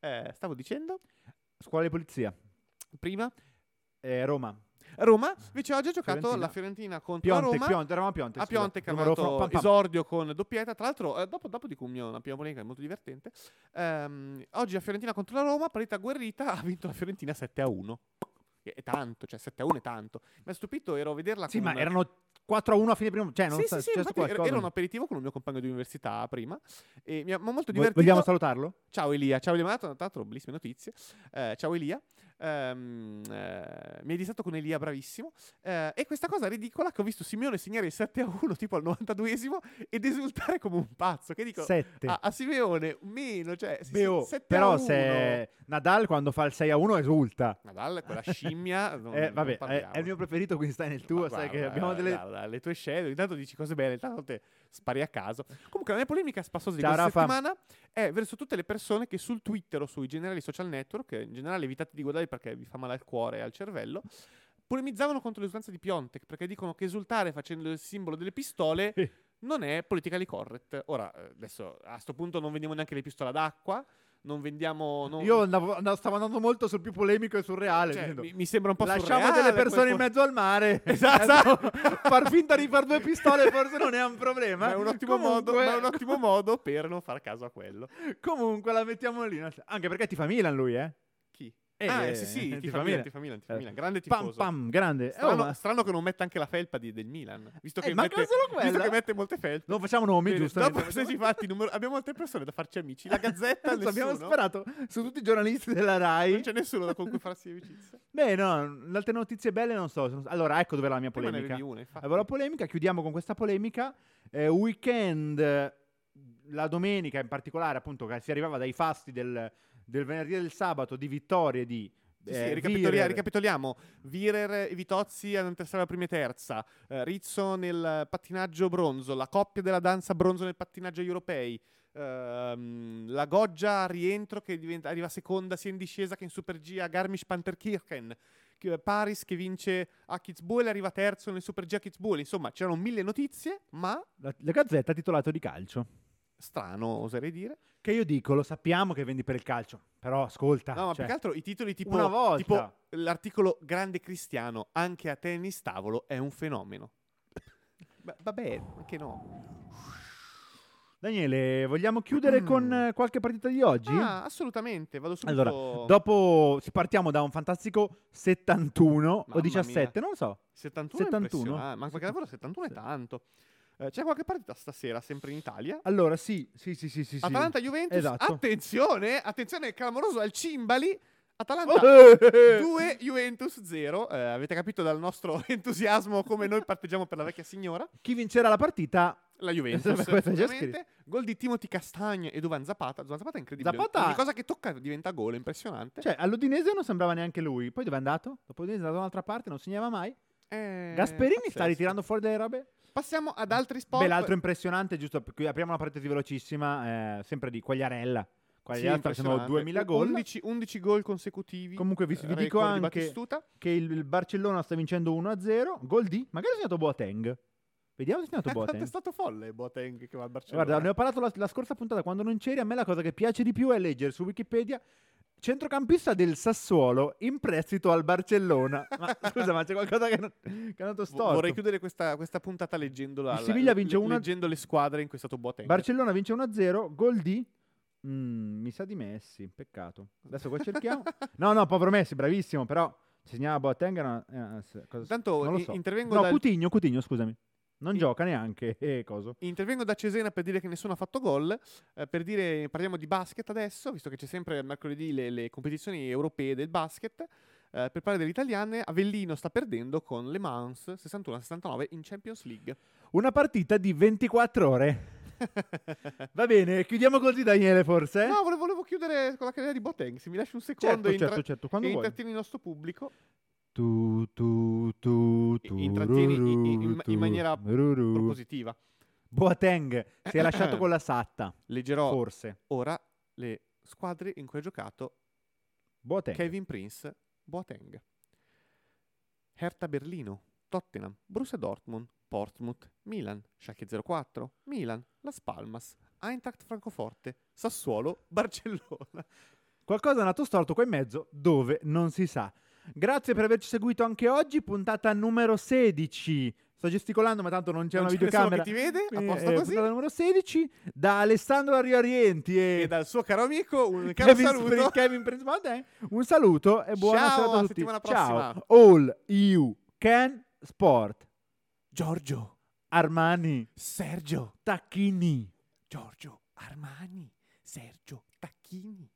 eh, stavo dicendo Scuola di polizia. prima Eh, Roma. Roma, invece oggi ha giocato Fiorentina. la Fiorentina contro Pionte, la Roma. Pionte, eravamo a Pionte. A. Pionte che ha fatto esordio con doppietta. Tra l'altro, eh, dopo, dopo dico un mio- una prima polemica molto divertente. Ehm, oggi la Fiorentina contro la Roma, partita agguerrita, ha vinto la Fiorentina 7 a 1. È tanto, cioè 7 a 1 è tanto. Mi ha stupito, ero a vederla Sì, ma un- erano 4 a 1 a fine primo. Cioè, non sì, sta- sì, sì, era, qualcosa. era un aperitivo con un mio compagno di università prima e mi ha molto divertito. Vogliamo salutarlo? Ciao Elia, ciao Elia, mi ha dato bellissime notizie. Eh, ciao Elia. Ehm, eh, mi hai distratto con Elia, bravissimo. Eh, e questa cosa ridicola che ho visto Simeone segnare il 7 a 1 tipo al 92esimo ed esultare come un pazzo. Che dico 7. a, a Simeone meno, cioè si- Beh, oh, 7 a però 1. se Nadal quando fa il 6 a 1 esulta. Nadal, quella scimmia. non- Eh, vabbè, è, il mio preferito, quindi stai nel tuo. Ma sai che guarda, abbiamo delle. guarda, le tue scelte, intanto dici cose belle, intanto te spari a caso. Comunque, la mia polemica spassosa di Ciao, questa Rafa. settimana è verso tutte le persone che sul Twitter o sui generali social network, che in generale evitate di guardare perché vi fa male al cuore e al cervello, polemizzavano contro l'esultanza di Piontek perché dicono che esultare facendo il simbolo delle pistole non è politically correct. Ora, eh, adesso a sto punto non vendiamo neanche le pistole ad acqua, non vendiamo... non- Io andavo- andavo- stavo andando molto sul più polemico e surreale. cioè, dicendo, mi, mi sembra un po' Lasciamo surreale delle persone quel in po- mezzo al mare. Esatto. far finta di far due pistole forse non è un problema. Ma è un, ottimo modo, Comunque- ma è un ottimo modo per non far caso a quello. Comunque la mettiamo lì. Anche perché ti fa Milan lui, eh? Eh, ah, eh, eh, sì, sì, ti ti fa Milan, Milan. ti fa Milan, ti fa Eh, Milan. Grande Pam tifoso. pam, grande. Eh, oh, Strano, ma- strano che non metta anche la felpa di- del Milan. Visto che, Eh, manca mette, visto che mette molte felpe. Non facciamo nomi, giusto? Dopo se si fatti numero- abbiamo altre persone da farci amici. La Gazzetta, Adesso abbiamo nessuno. sparato su tutti i giornalisti della Rai. Non c'è nessuno da con cui farsi amicizia. Beh, no, le altre notizie belle non so. Allora, ecco dove era la mia Prima ne polemica. una, infatti. Avevo la polemica, chiudiamo con questa polemica. Eh, weekend, eh, la domenica in particolare, appunto, che si arrivava dai fasti del, del venerdì e del sabato di vittorie di. Sì, sì, eh, ricapitolia- Virer. ricapitoliamo. Virer e Vitozzi ad entrare la prima e terza. eh, Rizzo nel pattinaggio bronzo. La coppia della danza bronzo nel pattinaggio europei. ehm, la Goggia a rientro che diventa- arriva seconda sia in discesa che in Super G a Garmisch-Panterkirchen. Che- Paris che vince a Kitzbühel arriva terzo nel Super G a Kitzbühel. Insomma, c'erano mille notizie, ma La, la Gazzetta ha titolato di calcio. Strano, oserei dire. Che io dico, lo sappiamo che vendi per il calcio. Però ascolta. No, ma cioè, più che altro i titoli tipo, una volta. tipo l'articolo Grande Cristiano, anche a tennis tavolo, è un fenomeno. Ba- vabbè, anche no. Daniele, vogliamo chiudere Mm. con eh, qualche partita di oggi? Ah, assolutamente, vado subito. Allora, dopo si partiamo da un fantastico 71 o Mamma 17, mia. non lo so. 71, 71? è impressionante, ma perché davvero 71 è tanto. Eh, c'è qualche partita stasera, sempre in Italia. Allora, sì, sì, sì, sì, sì. Atalanta-Juventus. Esatto. Attenzione, attenzione, clamoroso al Cimbali. Atalanta Eh. 2, Juventus 0. Eh, avete capito dal nostro entusiasmo come noi parteggiamo per la vecchia signora. Chi vincerà la partita? La Juventus. Gol di Timothy Castagne e Duvan Zapata. Duvan Zapata è incredibile. Zapata- Ogni cosa che tocca diventa gol, è impressionante. Cioè, all'Udinese non sembrava neanche lui. Poi dove è andato? Dopo l'Udinese è andato da un'altra parte, non segnava mai. Eh, Gasperini sta pazzesco. ritirando fuori delle robe? Passiamo ad altri sport. Beh, l'altro impressionante, giusto, qui apriamo una parentesi velocissima, eh, sempre di Quagliarella. Sì, Quagliarella facendo impressionante. 2000 gol. 11, 11 gol consecutivi. Comunque vi, vi Eh, dico di anche che il, Barcellona sta vincendo 1-0. Gol di? Magari ha segnato Boateng. Vediamo se ha segnato Eh, Boateng. è stato folle Boateng che va al Barcellona. Guarda, ne ho parlato la, la scorsa puntata quando non c'eri. A me la cosa che piace di più è leggere su Wikipedia centrocampista del Sassuolo in prestito al Barcellona. Ma scusa, ma c'è qualcosa che, non- che è andato storto. Vorrei chiudere questa, questa puntata leggendola. Il la- Siviglia vince le- una- leggendo le squadre in cui è stato Boateng. Barcellona vince 1-0. Gol di? Mm, mi sa di Messi. Peccato. Adesso qua cerchiamo. no, no, povero Messi, bravissimo. Però se segnava Boateng era una- eh, cosa- lo so. intervengo, No, dal- Coutinho, Coutinho, scusami. Non I- gioca neanche. Eh, intervengo da Cesena per dire che nessuno ha fatto gol. eh, per dire, parliamo di basket adesso, visto che c'è sempre mercoledì le, le competizioni europee del basket. eh, per parlare delle italiane, Avellino sta perdendo con Le Mans 61-69 in Champions League. Una partita di 24 ore. Va bene, chiudiamo così Daniele forse? No, volevo, volevo chiudere con la carriera di Boateng. Se mi lasci un secondo certo, e intra- certo, certo, quando e vuoi. intrattieni il nostro pubblico. Tu, tu, tu, tu, Intrattieni in- in- in- maniera propositiva. Boateng si è lasciato con la Satta, Leggerò forse. ora le squadre in cui ha giocato Boateng. Kevin Prince Boateng. Hertha Berlino, Tottenham, Borussia Dortmund, Portsmouth, Milan, Schalke 04, Milan, Las Palmas, Eintracht Francoforte, Sassuolo, Barcellona. Qualcosa è andato storto qua in mezzo dove non si sa. Grazie per averci seguito anche oggi, puntata numero 16. Sto gesticolando, ma tanto non c'è Non una c'è videocamera. che ti vede, a Quindi, posto eh, così. Puntata numero 16 da Alessandro Ariorienti e, E dal suo caro amico un caro Kevin, saluto. Spr- Kevin Prince Boateng. Un saluto e buona Ciao, serata a tutti. settimana Ciao. All you can sport. Giorgio, Armani, Sergio, Tacchini. Giorgio Armani, Sergio Tacchini.